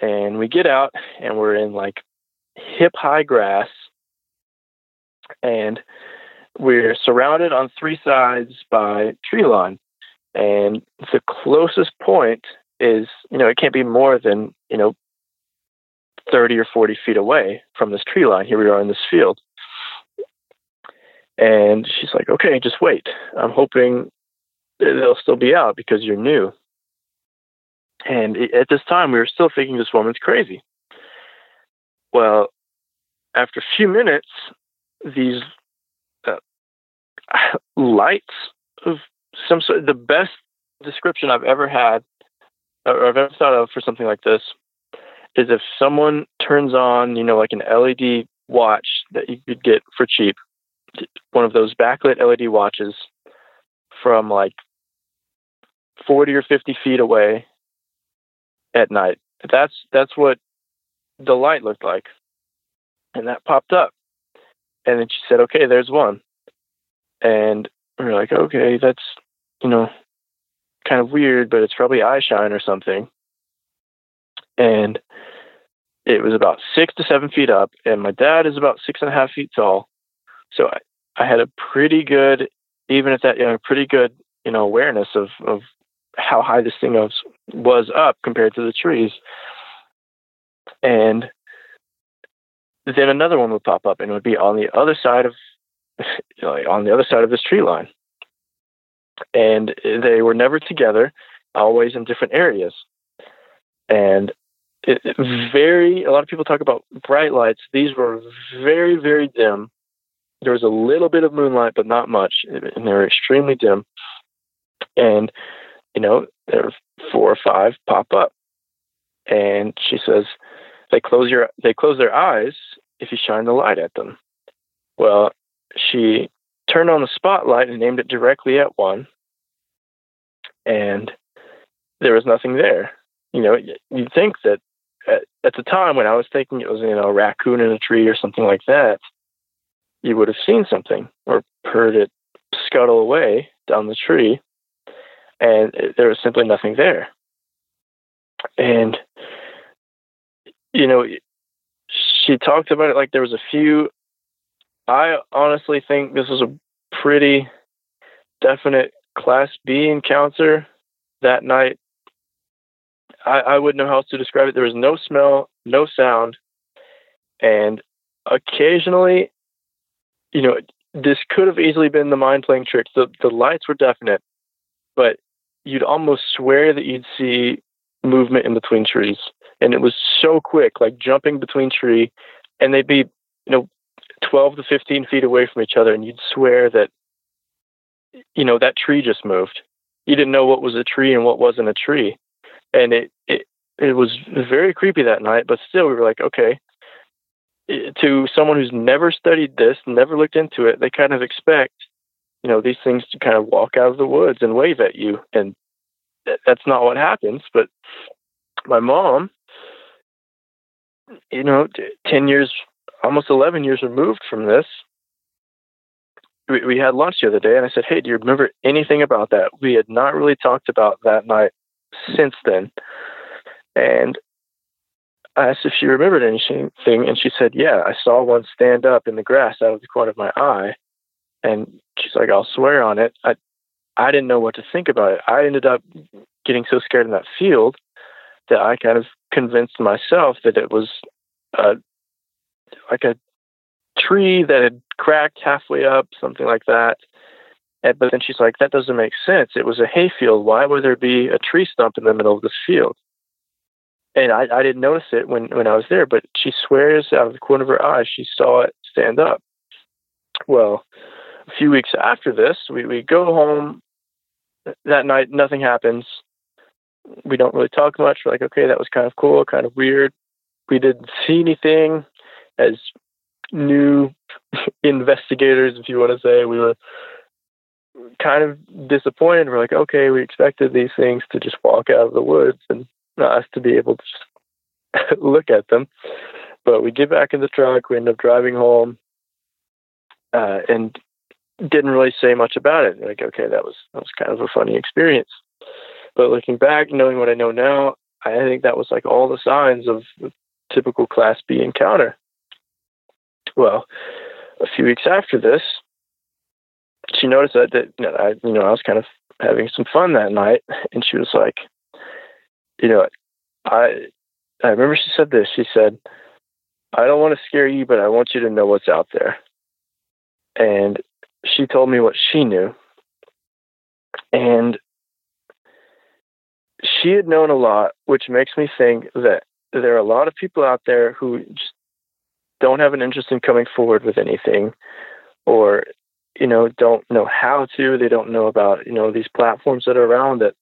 And we get out, and we're in like hip high grass, and we're surrounded on three sides by tree line. And the closest point is, you know, it can't be more than, you know, 30 or 40 feet away from this tree line. Here we are in this field. And she's like, okay, just wait. I'm hoping they'll still be out because you're new. And at this time, we were still thinking this woman's crazy. Well, after a few minutes, these lights of some sort, the best description I've ever had or I've ever thought of for something like this is if someone turns on, you know, like an LED watch that you could get for cheap, one of those backlit LED watches from like 40 or 50 feet away at night. That's that's what the light looked like. And that popped up. And then she said, "Okay, there's one." And we are like, "Okay, that's, you know, kind of weird, but it's probably eye shine or something." And it was about six to seven feet up, and my dad is about six and a half feet tall. So I, I had a pretty good, even at that young, pretty good, you know, awareness of of how high this thing was was up compared to the trees. And then another one would pop up, and it would be on the other side of, know, on the other side of this tree line. And they were never together, always in different areas. And it, it very, a lot of people talk about bright lights. These were very, very dim. There was a little bit of moonlight, but not much, and they were extremely dim. And you know, there four or five pop up. And she says, they close your they close their eyes if you shine the light at them. Well, she turned on the spotlight and aimed it directly at one, and there was nothing there. You know, you'd think that at, at the time when I was thinking it was you know a raccoon in a tree or something like that, you would have seen something or heard it scuttle away down the tree and there was simply nothing there. And you know, she talked about it like there was a few. I honestly think this was a pretty definite Class B encounter that night. I, I wouldn't know how else to describe it. There was no smell, no sound, and occasionally, you know, this could have easily been the mind playing tricks. The the lights were definite, but you'd almost swear that you'd see movement in between trees. And it was so quick, like jumping between tree, and they'd be, you know, 12 to 15 feet away from each other, and you'd swear that, you know, that tree just moved. You didn't know what was a tree and what wasn't a tree. And it, it, it was very creepy that night, but still, we were like, okay. To someone who's never studied this, never looked into it, they kind of expect you know, these things to kind of walk out of the woods and wave at you. And that's not what happens. But my mom, you know, 10 years, almost 11 years removed from this, we, we had lunch the other day and I said, Hey, do you remember anything about that? We had not really talked about that night since then. And I asked if she remembered anything, and she said, Yeah, I saw one stand up in the grass out of the corner of my eye. And she's like, I'll swear on it. I, I didn't know what to think about it. I ended up getting so scared in that field that I kind of convinced myself that it was uh, like a tree that had cracked halfway up, something like that. And, but then she's like, that doesn't make sense. It was a hayfield. Why would there be a tree stump in the middle of this field? And I, I didn't notice it when, when I was there, but she swears out of the corner of her eye she saw it stand up. Well, a few weeks after this, we, we go home that night, nothing happens. We don't really talk much. We're like, okay, that was kind of cool, kind of weird. We didn't see anything as new investigators, if you want to say. We were kind of disappointed. We're like, okay, we expected these things to just walk out of the woods and not us to be able to just look at them. But we get back in the truck. We end up driving home, uh, and didn't really say much about it. Like, okay, that was that was kind of a funny experience. But looking back, knowing what I know now, I think that was like all the signs of a typical Class B encounter. Well, a few weeks after this, she noticed that, that I, you know, I was kind of having some fun that night, and she was like, you know, I, I remember she said this. She said, "I don't want to scare you, but I want you to know what's out there." And she told me what she knew. And she had known a lot, which makes me think that there are a lot of people out there who just don't have an interest in coming forward with anything or you know don't know how to they don't know about you know these platforms that are around that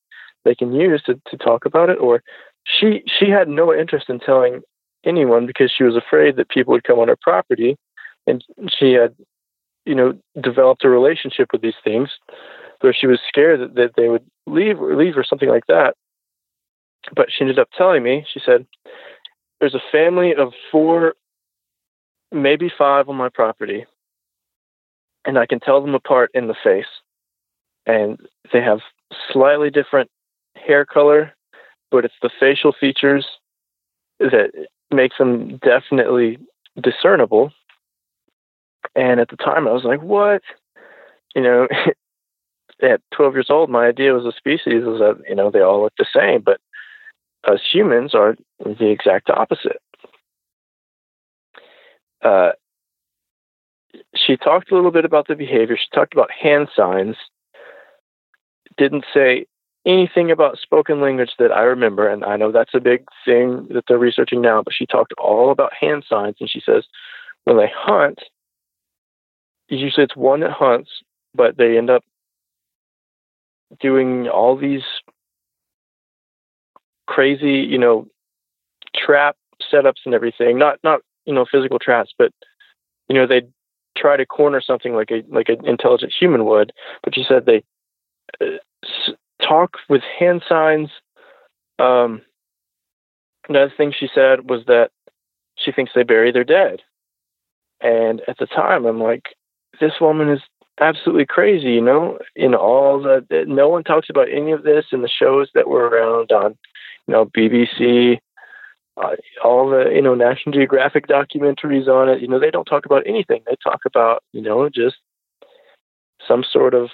they can use to, to talk about it or she she had no interest in telling anyone because she was afraid that people would come on her property and she had you know, developed a relationship with these things where she was scared that, that they would leave or leave or something like that. But she ended up telling me, she said, there's a family of four, maybe five on my property, and I can tell them apart in the face. And they have slightly different hair color, but it's the facial features that makes them definitely discernible and at the time, I was like, what? You know, at 12 years old, my idea was a species was that, you know, they all look the same, but us humans are the exact opposite. Uh, she talked a little bit about the behavior. She talked about hand signs. Didn't say anything about spoken language that I remember, and I know that's a big thing that they're researching now. But she talked all about hand signs, and she says when they hunt, usually it's one that hunts, but they end up doing all these crazy, you know, trap setups and everything. Not not you know physical traps, but you know they try to corner something like a like an intelligent human would. But she said they uh, talk with hand signs. Um, another thing she said was that she thinks they bury their dead. And at the time, I'm like, this woman is absolutely crazy, you know, in all the, no one talks about any of this in the shows that were around on, you know, BBC, uh, all the, you know, National Geographic documentaries on it. You know, they don't talk about anything. They talk about, you know, just some sort of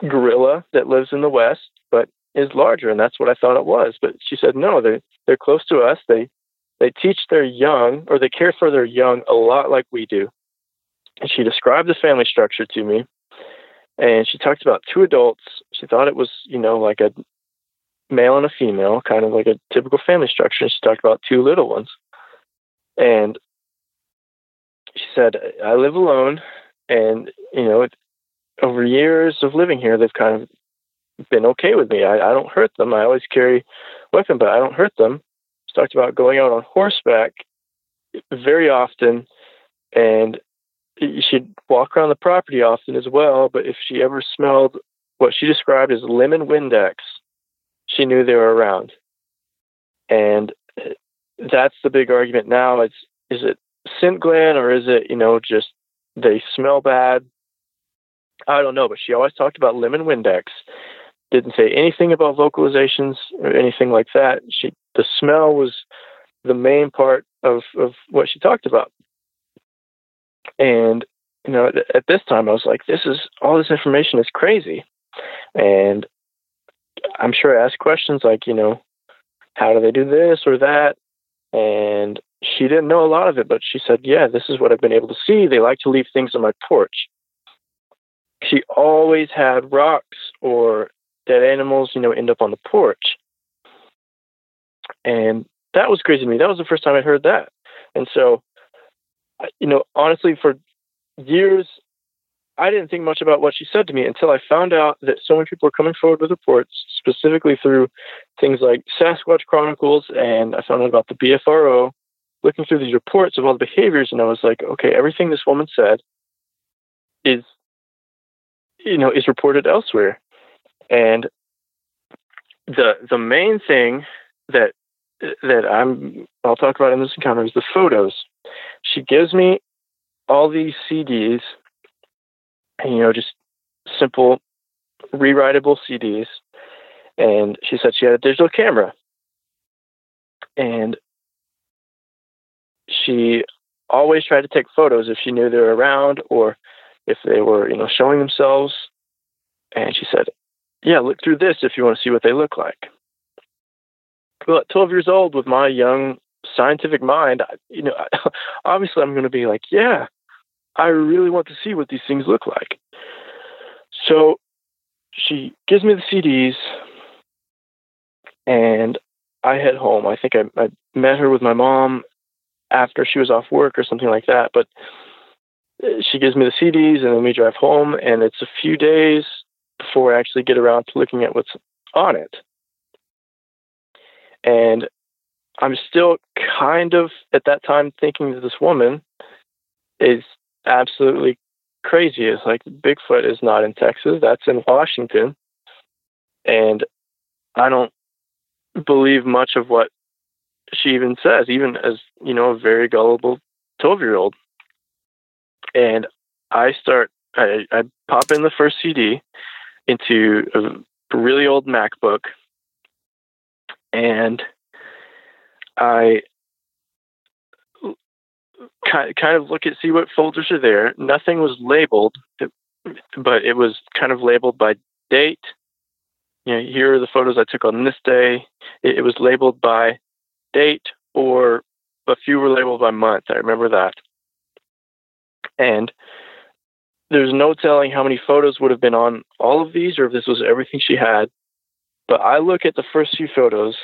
gorilla that lives in the West, but is larger. And that's what I thought it was. But she said, no, they're, they're close to us. They, they teach their young or they care for their young a lot like we do and she described the family structure to me. And she talked about two adults. She thought it was, you know, like a male and a female, kind of like a typical family structure. And she talked about two little ones. And she said, I live alone. And, you know, over years of living here, they've kind of been okay with me. I, I don't hurt them. I always carry weapon, but I don't hurt them. She talked about going out on horseback very often and she'd walk around the property often as well, but if she ever smelled what she described as lemon Windex, she knew they were around. And uh, that's the big argument now. It's is it scent gland or is it, you know, just they smell bad? I don't know, but she always talked about lemon Windex. Didn't say anything about vocalizations or anything like that. She the smell was the main part of, of what she talked about. And you know, at this time, I was like, "This is all this information is crazy," and I'm sure I asked questions like, you know, how do they do this or that, and she didn't know a lot of it, but she said, "Yeah, this is what I've been able to see. They like to leave things on my porch." She always had rocks or dead animals, you know, end up on the porch, and that was crazy to me. That was the first time I heard that, and so you know, honestly, for years, I didn't think much about what she said to me until I found out that so many people were coming forward with reports, specifically through things like Sasquatch Chronicles, and I found out about the BFRO, looking through these reports of all the behaviors, and I was like, okay, everything this woman said is, you know, is reported elsewhere, and the the main thing that that I'm I'll talk about in this encounter is the photos. She gives me all these CDs, and, you know, just simple rewritable CDs. And she said she had a digital camera. And she always tried to take photos if she knew they were around or if they were, you know, showing themselves. And she said, Yeah, look through this if you want to see what they look like. Well, at 12 years old, with my young scientific mind, you know, obviously I'm going to be like, yeah, I really want to see what these things look like. So she gives me the CDs and I head home. I think I, I met her with my mom after she was off work or something like that. But uh, she gives me the CDs and then we drive home and it's a few days before I actually get around to looking at what's on it. And I'm still kind of at that time thinking that this woman is absolutely crazy. It's like Bigfoot is not in Texas, that's in Washington. And I don't believe much of what she even says, even as, you know, a very gullible 12 year old. And I start, I, I pop in the first CD into a really old MacBook and I kind of look at see what folders are there. Nothing was labeled, but it was kind of labeled by date. You know, here are the photos I took on this day. It, was labeled by date, or a few were labeled by month. I remember that. And there's no telling how many photos would have been on all of these, or if this was everything she had. But I look at the first few photos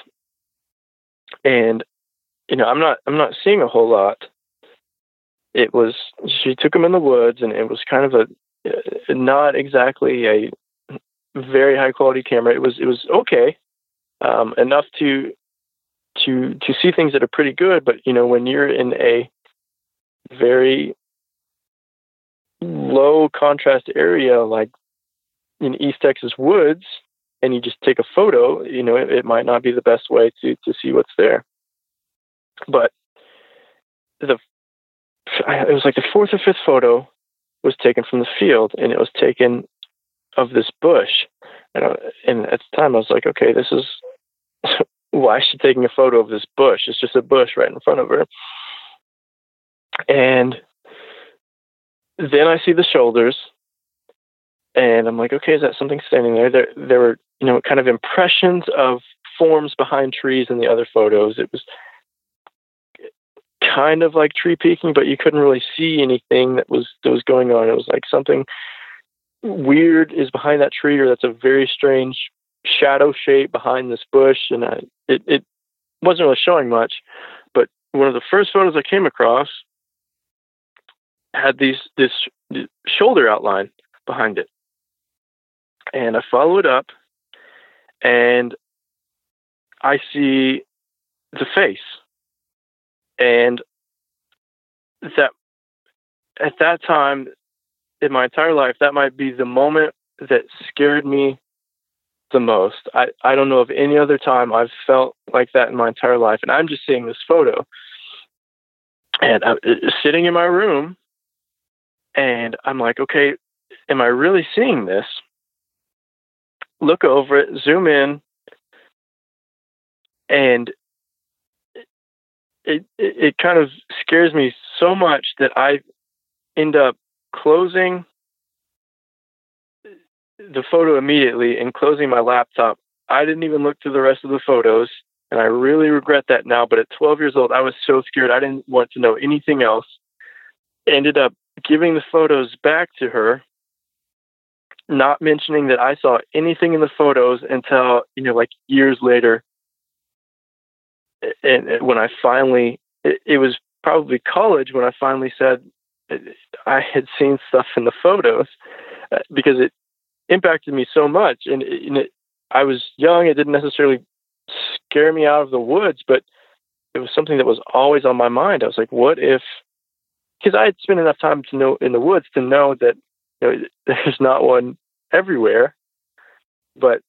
and you know, I'm not I'm not seeing a whole lot. It was she took him in the woods, and it was kind of a uh, not exactly a very high quality camera. It was it was okay um, enough to to to see things that are pretty good. But you know, when you're in a very low contrast area like in East Texas woods, and you just take a photo, you know, it, it might not be the best way to to see what's there. But the it was like the fourth or fifth photo was taken from the field, and it was taken of this bush. And, I, and at the time, I was like, okay, this is why is she taking a photo of this bush? It's just a bush right in front of her. And then I see the shoulders, and I'm like, okay, is that something standing there? There, there were, you know, kind of impressions of forms behind trees in the other photos. It was kind of like tree peeking, but you couldn't really see anything that was that was going on. It was like something weird is behind that tree, or that's a very strange shadow shape behind this bush, and I, it it wasn't really showing much. But one of the first photos I came across had these this shoulder outline behind it, and I follow it up, and I see the face, and that at that time in my entire life, that might be the moment that scared me the most. I, I don't know of any other time I've felt like that in my entire life. And I'm just seeing this photo. And I'm uh, sitting in my room, and I'm like, okay, am I really seeing this? Look over it, zoom in, and it, it, it kind of scares me so much that I end up closing the photo immediately and closing my laptop. I didn't even look through the rest of the photos, and I really regret that now. But at 12 years old, I was so scared. I didn't want to know anything else. Ended up giving the photos back to her, not mentioning that I saw anything in the photos until, you know, like years later. And, when I finally, it, it was probably college when I finally said I had seen stuff in the photos uh, because it impacted me so much. And, it, and it, I was young; it didn't necessarily scare me out of the woods, but it was something that was always on my mind. I was like, "What if?" Because I had spent enough time to know in the woods to know that you know there's not one everywhere, but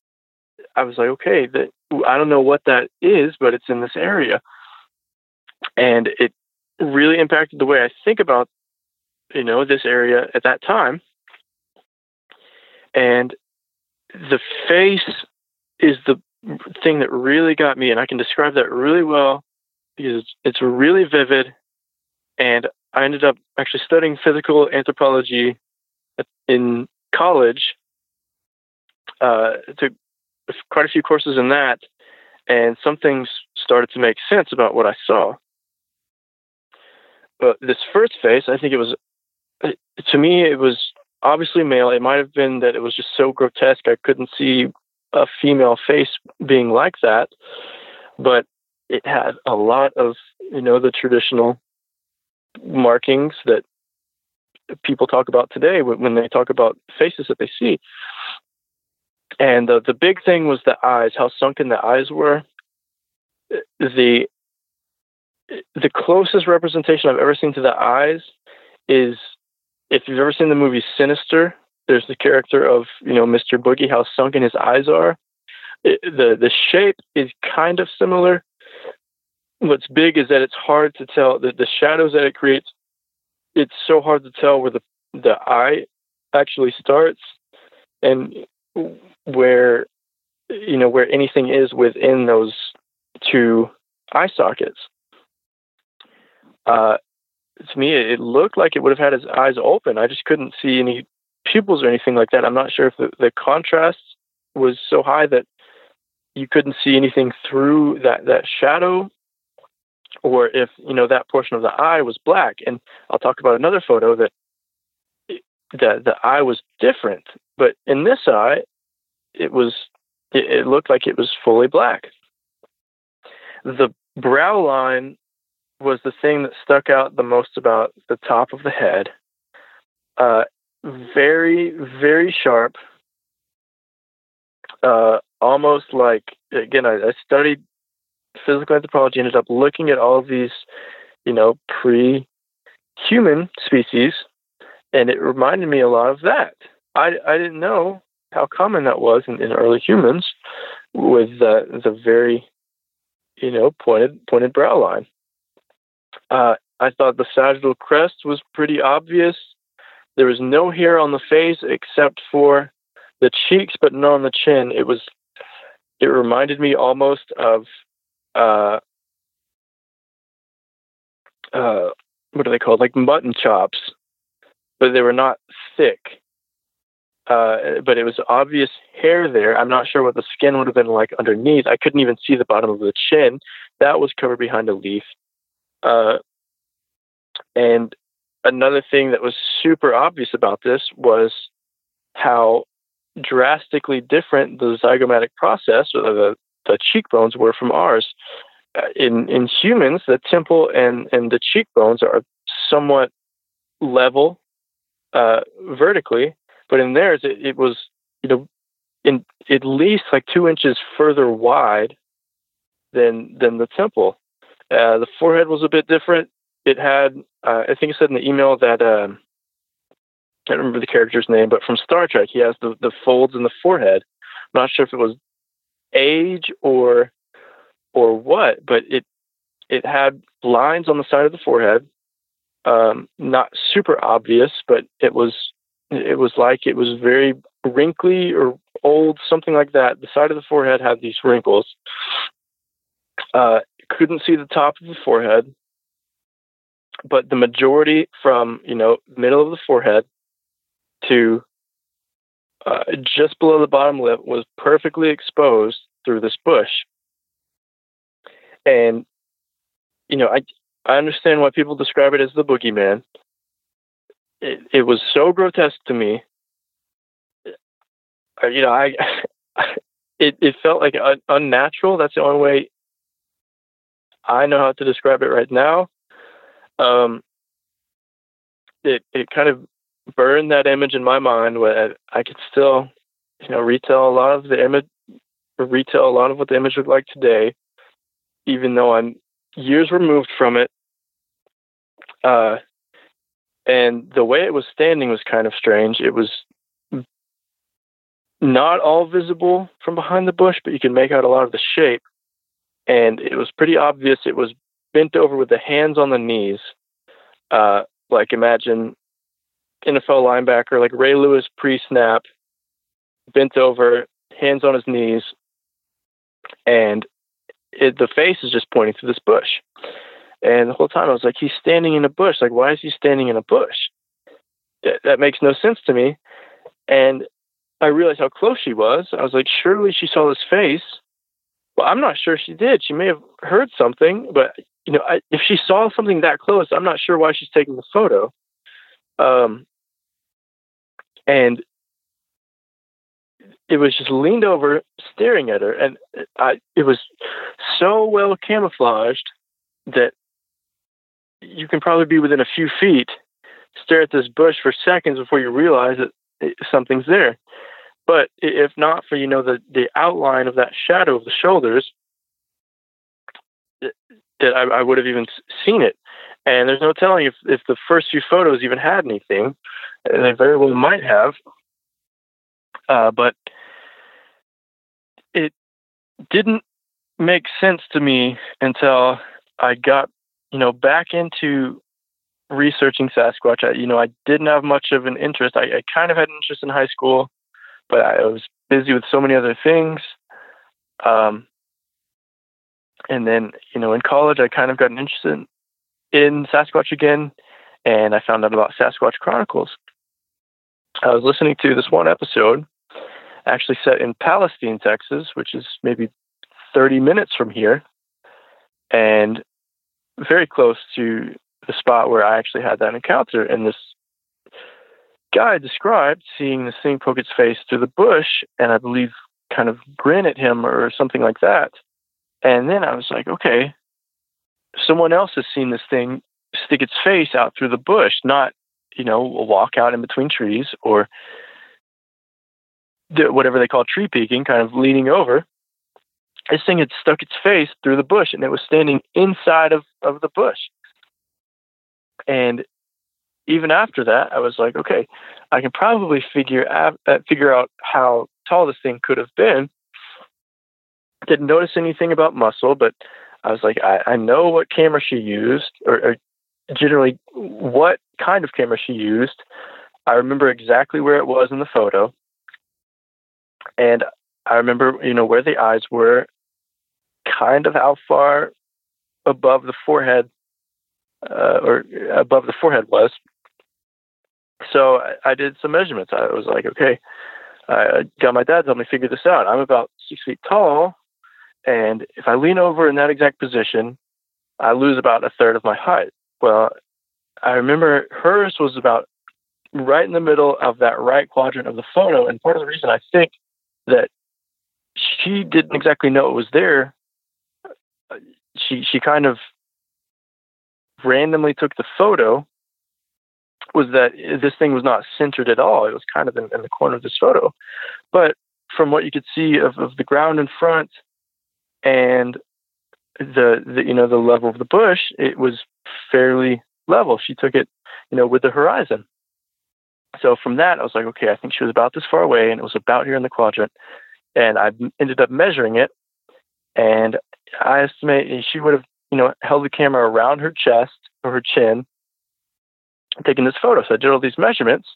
I was like, okay, that I don't know what that is, but it's in this area, and it really impacted the way I think about you know this area at that time and the face is the thing that really got me, and I can describe that really well because it's really vivid. And I ended up actually studying physical anthropology in college. Uh, took quite a few courses in that, and some things started to make sense about what I saw. But this first face, I think it was, to me, it was obviously male. It might have been that it was just so grotesque I couldn't see a female face being like that, but it had a lot of you know the traditional markings that people talk about today when they talk about faces that they see. And the the big thing was the eyes, how sunken the eyes were. The the closest representation I've ever seen to the eyes is if you've ever seen the movie Sinister, there's the character of you know Mr. Boogie, how sunken his eyes are. It, the the shape is kind of similar. What's big is that it's hard to tell the the shadows that it creates. It's so hard to tell where the the eye actually starts and where you know where anything is within those two eye sockets. Uh, to me, it looked like it would have had his eyes open. I just couldn't see any pupils or anything like that. I'm not sure if the, the contrast was so high that you couldn't see anything through that, that shadow or if, you know, that portion of the eye was black. And I'll talk about another photo that the, the eye was different. But in this eye, it was, it, it looked like it was fully black. The brow line was the thing that stuck out the most about the top of the head. Uh, very, very sharp. Uh, almost like again, I, I, studied physical anthropology. Ended up looking at all of these, you know, pre-human species, and it reminded me a lot of that. I I didn't know how common that was in, in early humans, with the the very, you know, pointed pointed brow line. Uh, I thought the sagittal crest was pretty obvious. There was no hair on the face except for the cheeks, but not on the chin. It was. It reminded me almost of. Uh, uh, what are they called? Like mutton chops, but they were not thick. Uh, but it was obvious hair there. I'm not sure what the skin would have been like underneath. I couldn't even see the bottom of the chin. That was covered behind a leaf. Uh, and another thing that was super obvious about this was how drastically different the zygomatic process or the, the cheekbones were from ours. Uh, in in humans, the temple and, and the cheekbones are somewhat level uh, vertically, but in theirs it, it was you know in at least like two inches further wide than than the temple. Uh, the forehead was a bit different. it had uh, I think it said in the email that um, I don't remember the character's name, but from Star Trek, he has the the folds in the forehead. I'm not sure if it was age or or what, but it it had lines on the side of the forehead. Um, not super obvious, but it was it was like it was very wrinkly or old, something like that. The side of the forehead had these wrinkles. Uh, couldn't see the top of the forehead, but the majority from you know middle of the forehead to uh, just below the bottom lip was perfectly exposed through this bush. And you know, I I understand why people describe it as the boogeyman. It, it was so grotesque to me. Uh, you know, I it it felt like un- unnatural. That's the only way I know how to describe it right now. Um, it it kind of burned that image in my mind. Where I could still, you know, retell a lot of the image, retell a lot of what the image looked like today, even though I'm years removed from it. Uh, and the way it was standing was kind of strange. It was not all visible from behind the bush, but you can make out a lot of the shape. And it was pretty obvious it was bent over with the hands on the knees. Uh, like imagine NFL linebacker like Ray Lewis pre snap, bent over, hands on his knees, and it, the face is just pointing to this bush. And the whole time I was like, he's standing in a bush. Like, why is he standing in a bush? That, that makes no sense to me. And I realized how close she was. I was like, surely she saw his face. Well, I'm not sure she did. She may have heard something, but you know, I, if she saw something that close, I'm not sure why she's taking the photo. Um, and it was just leaned over, staring at her, and I, it was so well camouflaged that you can probably be within a few feet, stare at this bush for seconds before you realize that eh, something's there. But if not for you know the the outline of that shadow of the shoulders, eh, that I, I would have even seen it. And there's no telling if if the first few photos even had anything. Eh, they very well might have. Uh, but it didn't make sense to me until I got, you know, back into researching Sasquatch. I, you know, I didn't have much of an interest. I, I kind of had an interest in high school, but I was busy with so many other things. Um, and then, you know, in college, I kind of got an interest in, in Sasquatch again, and I found out about Sasquatch Chronicles. I was listening to this one episode, actually set in Palestine, Texas, which is maybe 30 minutes from here, and very close to the spot where I actually had that encounter. And this guy described seeing the thing poke its face through the bush, and I believe kind of grin at him or something like that. And then I was like, okay, someone else has seen this thing stick its face out through the bush, not you know, walk out in between trees or whatever they call tree peeking, kind of leaning over. This thing had stuck its face through the bush and it was standing inside of, of the bush. And even after that, I was like, okay, I can probably figure out, uh, figure out how tall this thing could have been. Didn't notice anything about muscle, but I was like, I, I know what camera she used, or, or generally what kind of camera she used. I remember exactly where it was in the photo. And I remember, you know, where the eyes were, kind of how far above the forehead uh, or above the forehead was. So I, I, did some measurements. I was like, okay, I got my dad to help me figure this out. I'm about six feet tall, and if I lean over in that exact position, I lose about a third of my height. Well, I remember hers was about right in the middle of that right quadrant of the photo. And part of the reason I think that she didn't exactly know it was there, she she kind of randomly took the photo was that this thing was not centered at all. It was kind of in, in the corner of this photo. But from what you could see of, of the ground in front and the, the you know the level of the bush, it was fairly level. She took it, you know, with the horizon. So from that, I was like, okay, I think she was about this far away, and it was about here in the quadrant. And I ended up measuring it, and I estimate she would have, you know, held the camera around her chest or her chin, taking this photo. So I did all these measurements,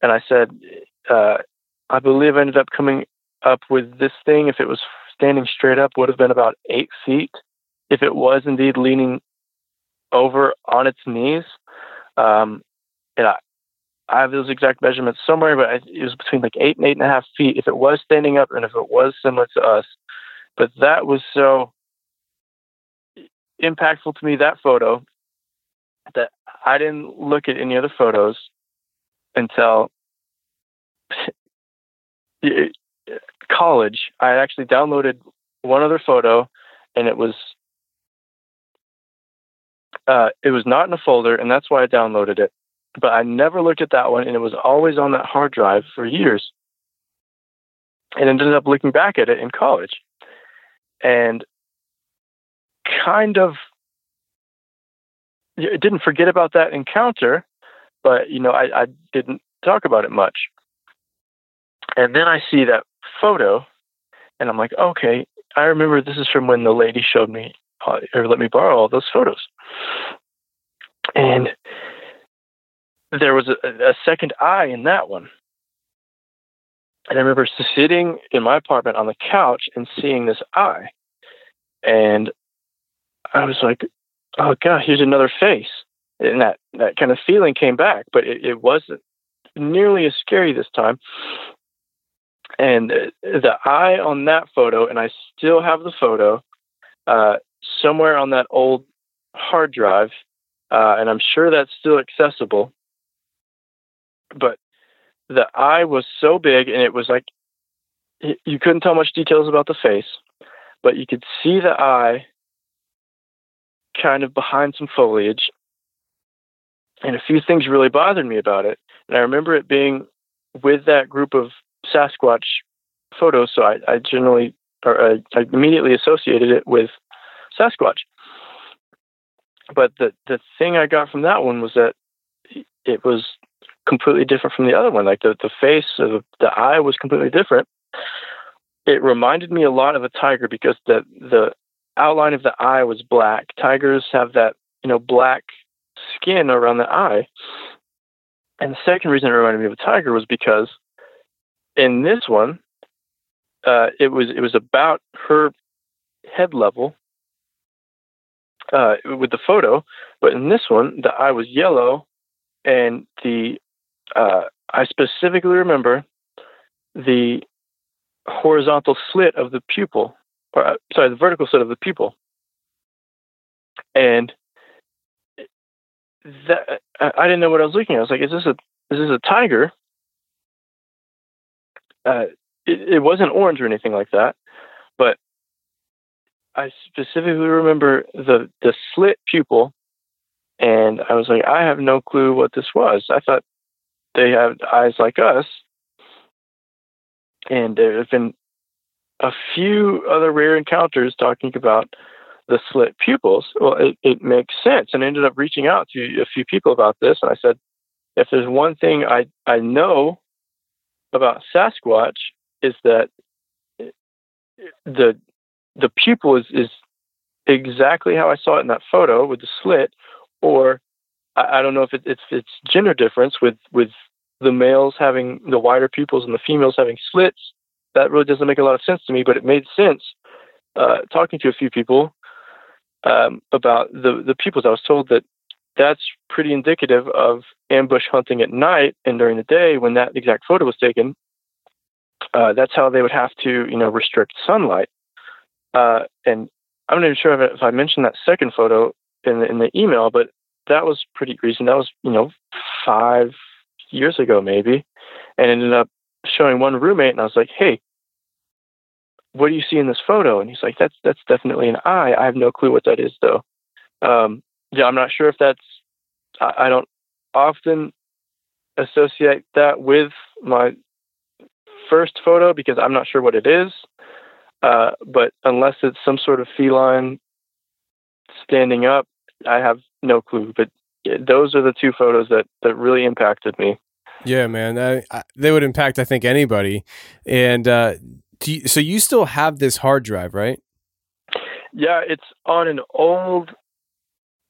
and I said, uh, I believe I ended up coming up with this thing. If it was standing straight up, would have been about eight feet. If it was indeed leaning over on its knees, um, and I, I have those exact measurements somewhere, but it was between like eight and eight and a half feet if it was standing up and if it was similar to us. But that was so impactful to me, that photo, that I didn't look at any other photos until college. I actually downloaded one other photo and it was uh, it was not in a folder, and that's why I downloaded it. But I never looked at that one, and it was always on that hard drive for years. And ended up looking back at it in college, and kind of didn't forget about that encounter, but you know I, I didn't talk about it much. And then I see that photo, and I'm like, okay, I remember this is from when the lady showed me uh, or let me borrow all those photos. And there was a, a second eye in that one. And I remember sitting in my apartment on the couch and seeing this eye. And I was like, oh, God, here's another face. And that, that kind of feeling came back, but it, it wasn't nearly as scary this time. And the eye on that photo, and I still have the photo, uh, somewhere on that old hard drive, uh, and I'm sure that's still accessible. But the eye was so big, and it was like you couldn't tell much details about the face, but you could see the eye kind of behind some foliage. And a few things really bothered me about it. And I remember it being with that group of Sasquatch photos, so I, I generally or I, I immediately associated it with Sasquatch. But the the thing I got from that one was that it was completely different from the other one. Like the the face, of the eye was completely different. It reminded me a lot of a tiger because the the outline of the eye was black. Tigers have that you know black skin around the eye. And the second reason it reminded me of a tiger was because in this one, uh, it was it was about her head level, uh, with the photo, but in this one, the eye was yellow, and the uh, I specifically remember the horizontal slit of the pupil, or uh, sorry, the vertical slit of the pupil, and that I didn't know what I was looking at. I was like, "Is this a is this a tiger?" Uh, it, it wasn't orange or anything like that, but I specifically remember the the slit pupil, and I was like, I have no clue what this was. I thought they have eyes like us, and there have been a few other rare encounters talking about the slit pupils. Well, it, it makes sense, and I ended up reaching out to a few people about this, and I said, if there's one thing I I know about Sasquatch is that eh, the the pupil is, is exactly how I saw it in that photo with the slit, or I, I don't know if it, it's it's gender difference with with the males having the wider pupils and the females having slits. That really doesn't make a lot of sense to me, but it made sense uh, talking to a few people um, about the the pupils. I was told that that's pretty indicative of ambush hunting at night and during the day when that exact photo was taken. Uh, that's how they would have to, you know, restrict sunlight. Uh, and I'm not even sure if, I mentioned that second photo in the, in the email, but that was pretty recent. That was, you know, five years ago maybe, and ended up showing one roommate, and I was like, "Hey, what do you see in this photo?" And he's like, "That's that's definitely an eye. I have no clue what that is, though. Um, yeah, I'm not sure if that's. I, I don't often associate that with my first photo because I'm not sure what it is. Uh, but unless it's some sort of feline standing up, I have no clue, but those are the two photos that that really impacted me. Yeah, man, I, I, they would impact I think anybody. And uh, you, so you still have this hard drive, right? Yeah, it's on an old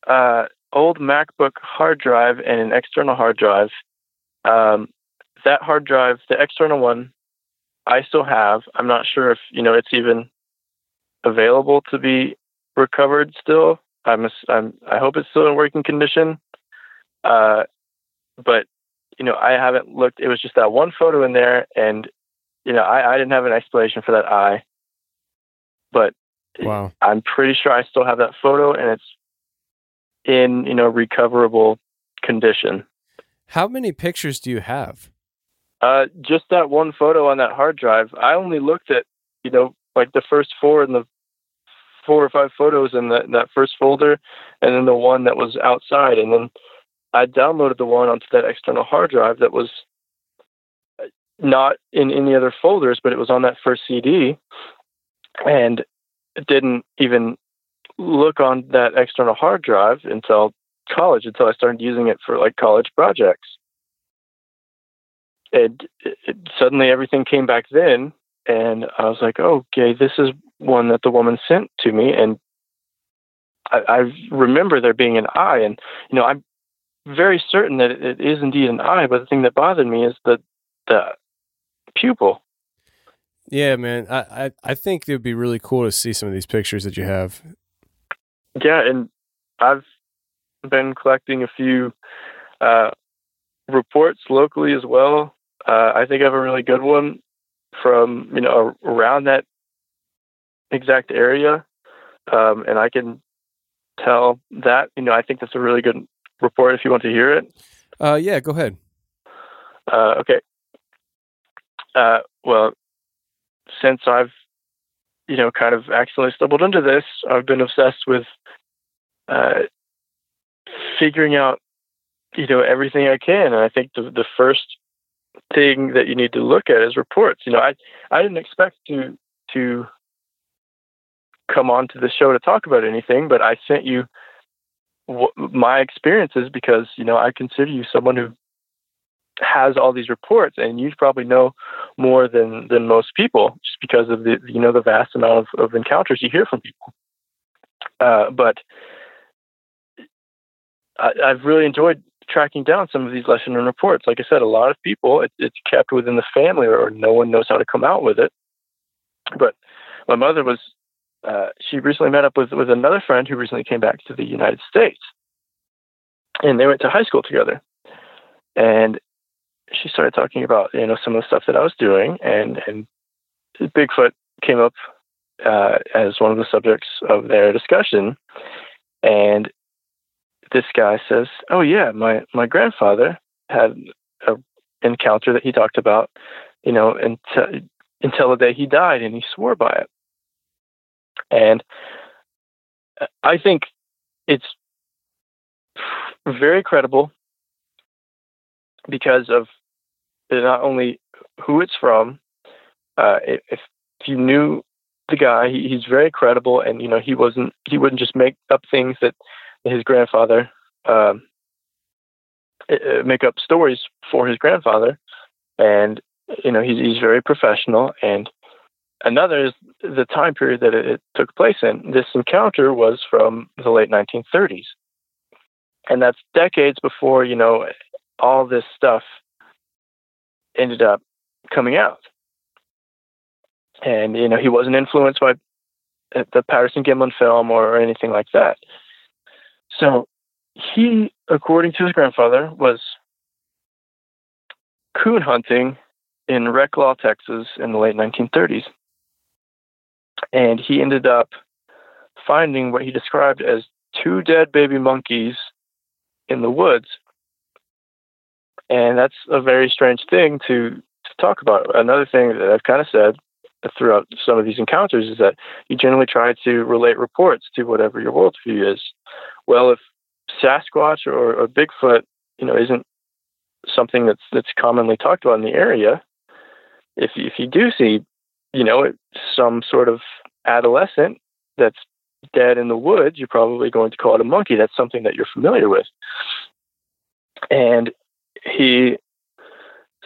uh, old MacBook hard drive and an external hard drive. Um, that hard drive, the external one, I still have. I'm not sure if you know it's even available to be recovered still. I'm, I'm I hope it's still in working condition. Uh, but you know, I haven't looked. It was just that one photo in there, and you know, I, I didn't have an explanation for that eye. But wow, I'm pretty sure I still have that photo, and it's in you know recoverable condition. How many pictures do you have? Uh, just that one photo on that hard drive. I only looked at you know like the first four in the four or five photos in that, that first folder, and then the one that was outside, and then I downloaded the one onto that external hard drive that was uh, not in any other folders, but it was on that first CD, and didn't even look on that external hard drive until college, until I started using it for like college projects. And it, suddenly everything came back then, and I was like, oh, okay, this is one that the woman sent to me, and I, I remember there being an eye, and you know, I'm very certain that it is indeed an eye, but the thing that bothered me is the the pupil. Yeah, man, I, I, I think it would be really cool to see some of these pictures that you have. Yeah, and I've been collecting a few uh, reports locally as well. Uh, I think I have a really good one from you know around that exact area, um, and I can tell that you know I think that's a really good report if you want to hear it. Uh, yeah, go ahead. Uh, okay. Uh, well, since I've you know kind of accidentally stumbled into this, I've been obsessed with uh, figuring out you know everything I can, and I think the the first thing that you need to look at is reports. You know, I I didn't expect to to come on to the show to talk about anything, but I sent you w- my experiences because you know I consider you someone who has all these reports, and you probably know more than than most people just because of the you know the vast amount of, of encounters you hear from people. Uh, but I, I've really enjoyed tracking down some of these lesson learned reports. Like I said, a lot of people, it, it's kept within the family or, or, no one knows how to come out with it. But my mother was, uh, she recently met up with, with another friend who recently came back to the United States. And they went to high school together. And she started talking about, you know, some of the stuff that I was doing. And, and Bigfoot came up uh, as one of the subjects of their discussion. And this guy says, "Oh yeah, my my grandfather had a encounter that he talked about, you know, until until the day he died, and he swore by it." And I think it's very credible because of not only who it's from. Uh, if, if you knew the guy, he, he's very credible, and you know he wasn't he wouldn't just make up things that his grandfather um, uh, make up stories for his grandfather, and you know he's he's very professional. And another is the time period that it, it took place in. This encounter was from the late 1930s, and that's decades before you know all this stuff ended up coming out. And you know he wasn't influenced by the Patterson Gimlin film or anything like that. So he, according to his grandfather, was coon hunting in Ricklaw, Texas in the late 1930s. And he ended up finding what he described as two dead baby monkeys in the woods. And that's a very strange thing to, to talk about. Another thing that I've kind of said throughout some of these encounters is that you generally try to relate reports to whatever your worldview is. Well, if Sasquatch or, or Bigfoot, you know, isn't something that's that's commonly talked about in the area, if if you do see, you know, some sort of adolescent that's dead in the woods, you're probably going to call it a monkey. That's something that you're familiar with. And he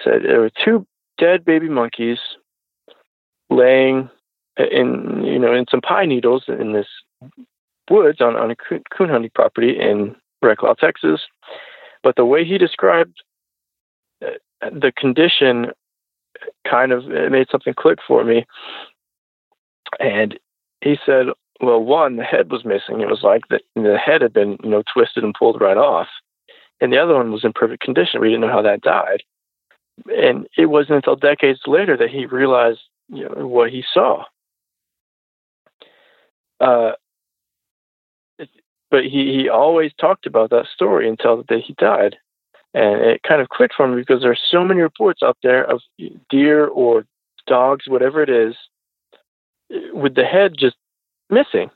said there were two dead baby monkeys laying in you know in some pine needles in this woods on, on a coon hunting property in Red Texas. But the way he described uh, the condition kind of made something click for me. And he said, well, one, the head was missing. It was like the, the head had been, you know, twisted and pulled right off. And the other one was in perfect condition. We didn't know how that died. And it wasn't until decades later that he realized you know, what he saw. Uh, but he, he always talked about that story until the day he died. And it kind of clicked for me because there are so many reports out there of deer or dogs, whatever it is, with the head just missing.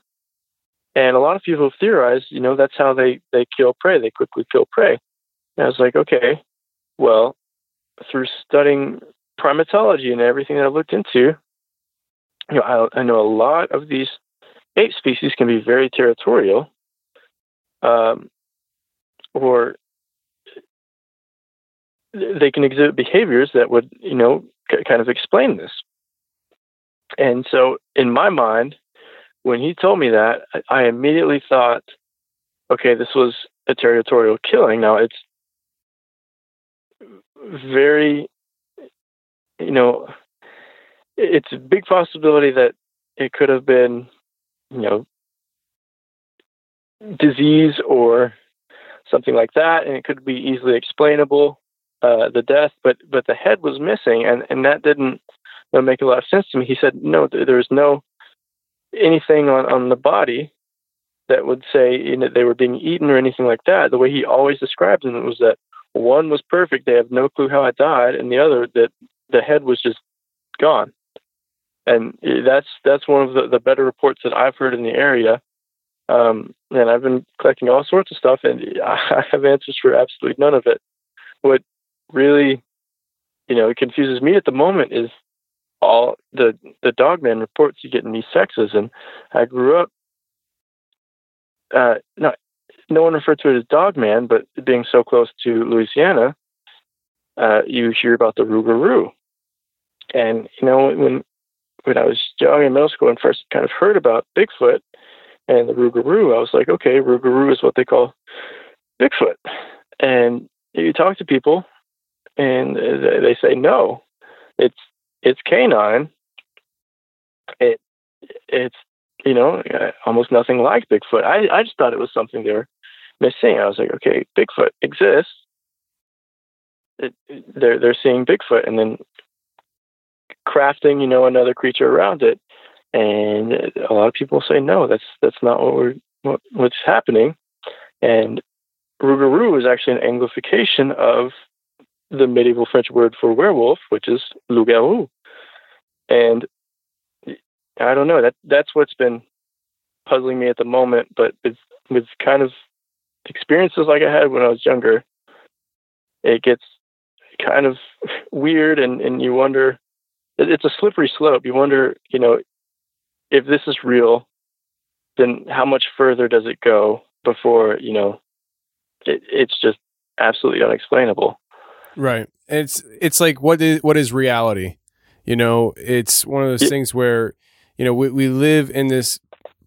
And a lot of people theorize, you know, that's how they, they kill prey. They quickly kill prey. And I was like, okay, well, through studying primatology and everything that I looked into, you know, I, I know a lot of these ape species can be very territorial, um, or they can exhibit behaviors that would, you know, kind of explain this. And so, in my mind, when he told me that, I immediately thought, okay, this was a territorial killing. Now, it's very, you know, it's a big possibility that it could have been, you know, disease or something like that, and it could be easily explainable, uh, the death. But but the head was missing, and and that didn't you know, make a lot of sense to me. He said, no, there's no anything on on the body that would say you know, they were being eaten or anything like that. The way he always described it was that one was perfect; they have no clue how I died, and the other that the head was just gone. And that's that's one of the, the better reports that I've heard in the area. Um, and I've been collecting all sorts of stuff, and I have answers for absolutely none of it. What really, you know, confuses me at the moment is all the the dogman reports you get in East Texas. And I grew up, uh, not no one referred to it as dogman, but being so close to Louisiana, uh, you hear about the rougarou. And you know when when I was young in middle school and first kind of heard about Bigfoot and the rougarou, I was like, okay, rougarou is what they call Bigfoot. And you talk to people, and they say no, it's it's canine. It it's you know almost nothing like Bigfoot. I I just thought it was something they were missing. I was like, okay, Bigfoot exists. It, they're they're seeing Bigfoot, and then crafting, you know, another creature around it. And a lot of people say no, that's that's not what we're what, what's happening. And rougarou is actually an Anglification of the medieval French word for werewolf, which is loup-garou. And I don't know that that's what's been puzzling me at the moment. But with with kind of experiences like I had when I was younger, it gets kind of weird, and and you wonder it's a slippery slope. You wonder, you know, if this is real, then how much further does it go before, you know, it, it's just absolutely unexplainable. Right. It's it's like what is what is reality? You know, it's one of those yeah. things where, you know, we, we live in this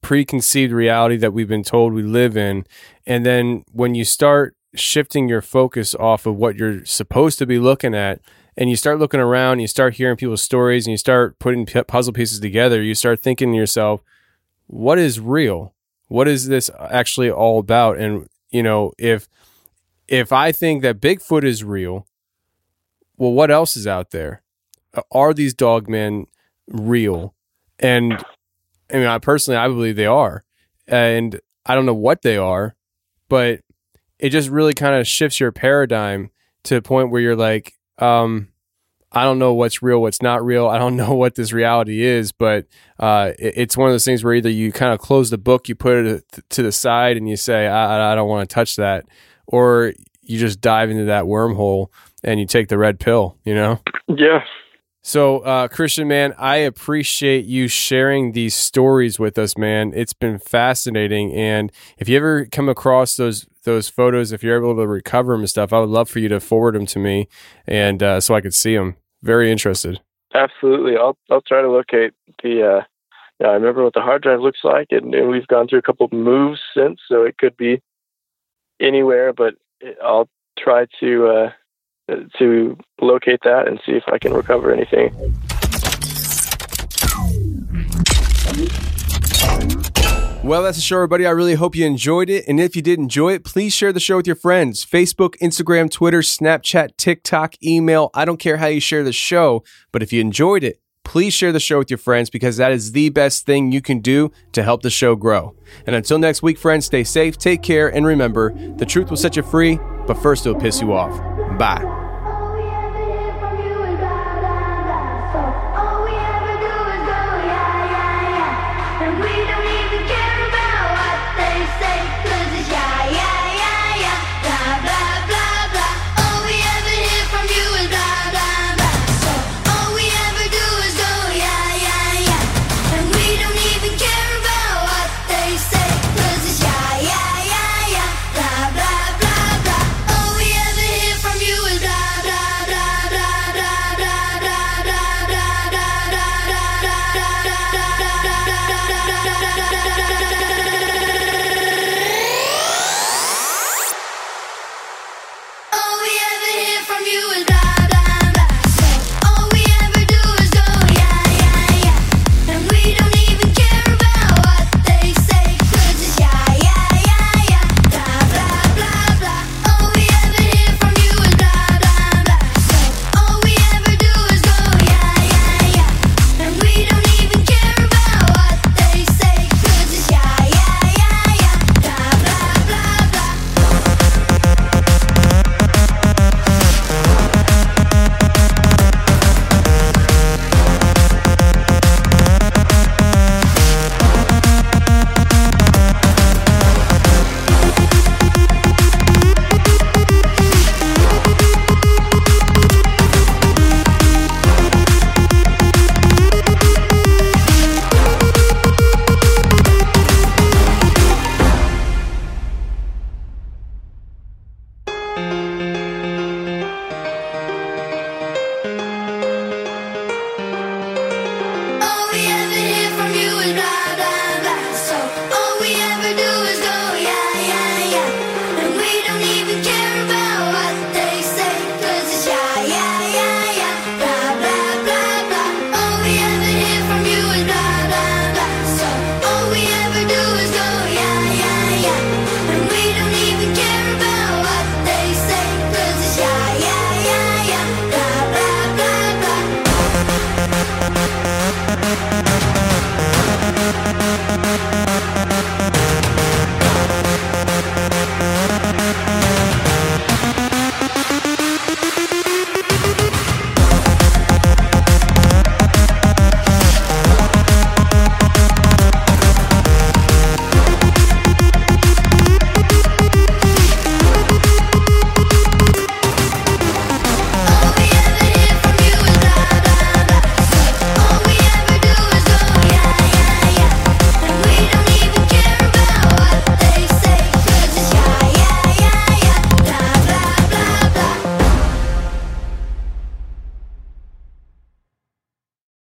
preconceived reality that we've been told we live in. And then when you start shifting your focus off of what you're supposed to be looking at and you start looking around, you start hearing people's stories, and you start putting puzzle pieces together, you start thinking to yourself, what is real? What is this actually all about? And you know, if if I think that Bigfoot is real, well, what else is out there? Are these dogmen real? And I mean, I personally, I believe they are, and I don't know what they are, but it just really kind of shifts your paradigm to a point where you're like, um, I don't know what's real, what's not real. I don't know what this reality is, but uh, it, it's one of those things where either you kind of close the book, you put it to the side, and you say, I, I don't want to touch that, or you just dive into that wormhole and you take the red pill, you know? Yeah. So, uh, Christian, man, I appreciate you sharing these stories with us, man. It's been fascinating. And if you ever come across those those photos, if you're able to recover them and stuff, I would love for you to forward them to me, and uh, so I could see them. Very interested. Absolutely, I'll I'll try to locate the. Uh, yeah, I remember what the hard drive looks like, and, and we've gone through a couple of moves since, so it could be anywhere. But I'll try to uh, to locate that and see if I can recover anything. Well, that's the show, everybody. I really hope you enjoyed it. And if you did enjoy it, please share the show with your friends. Facebook, Instagram, Twitter, Snapchat, TikTok, email. I don't care how you share the show, but if you enjoyed it, please share the show with your friends because that is the best thing you can do to help the show grow. And until next week, friends, stay safe, take care, and remember the truth will set you free, but first it'll piss you off. Bye.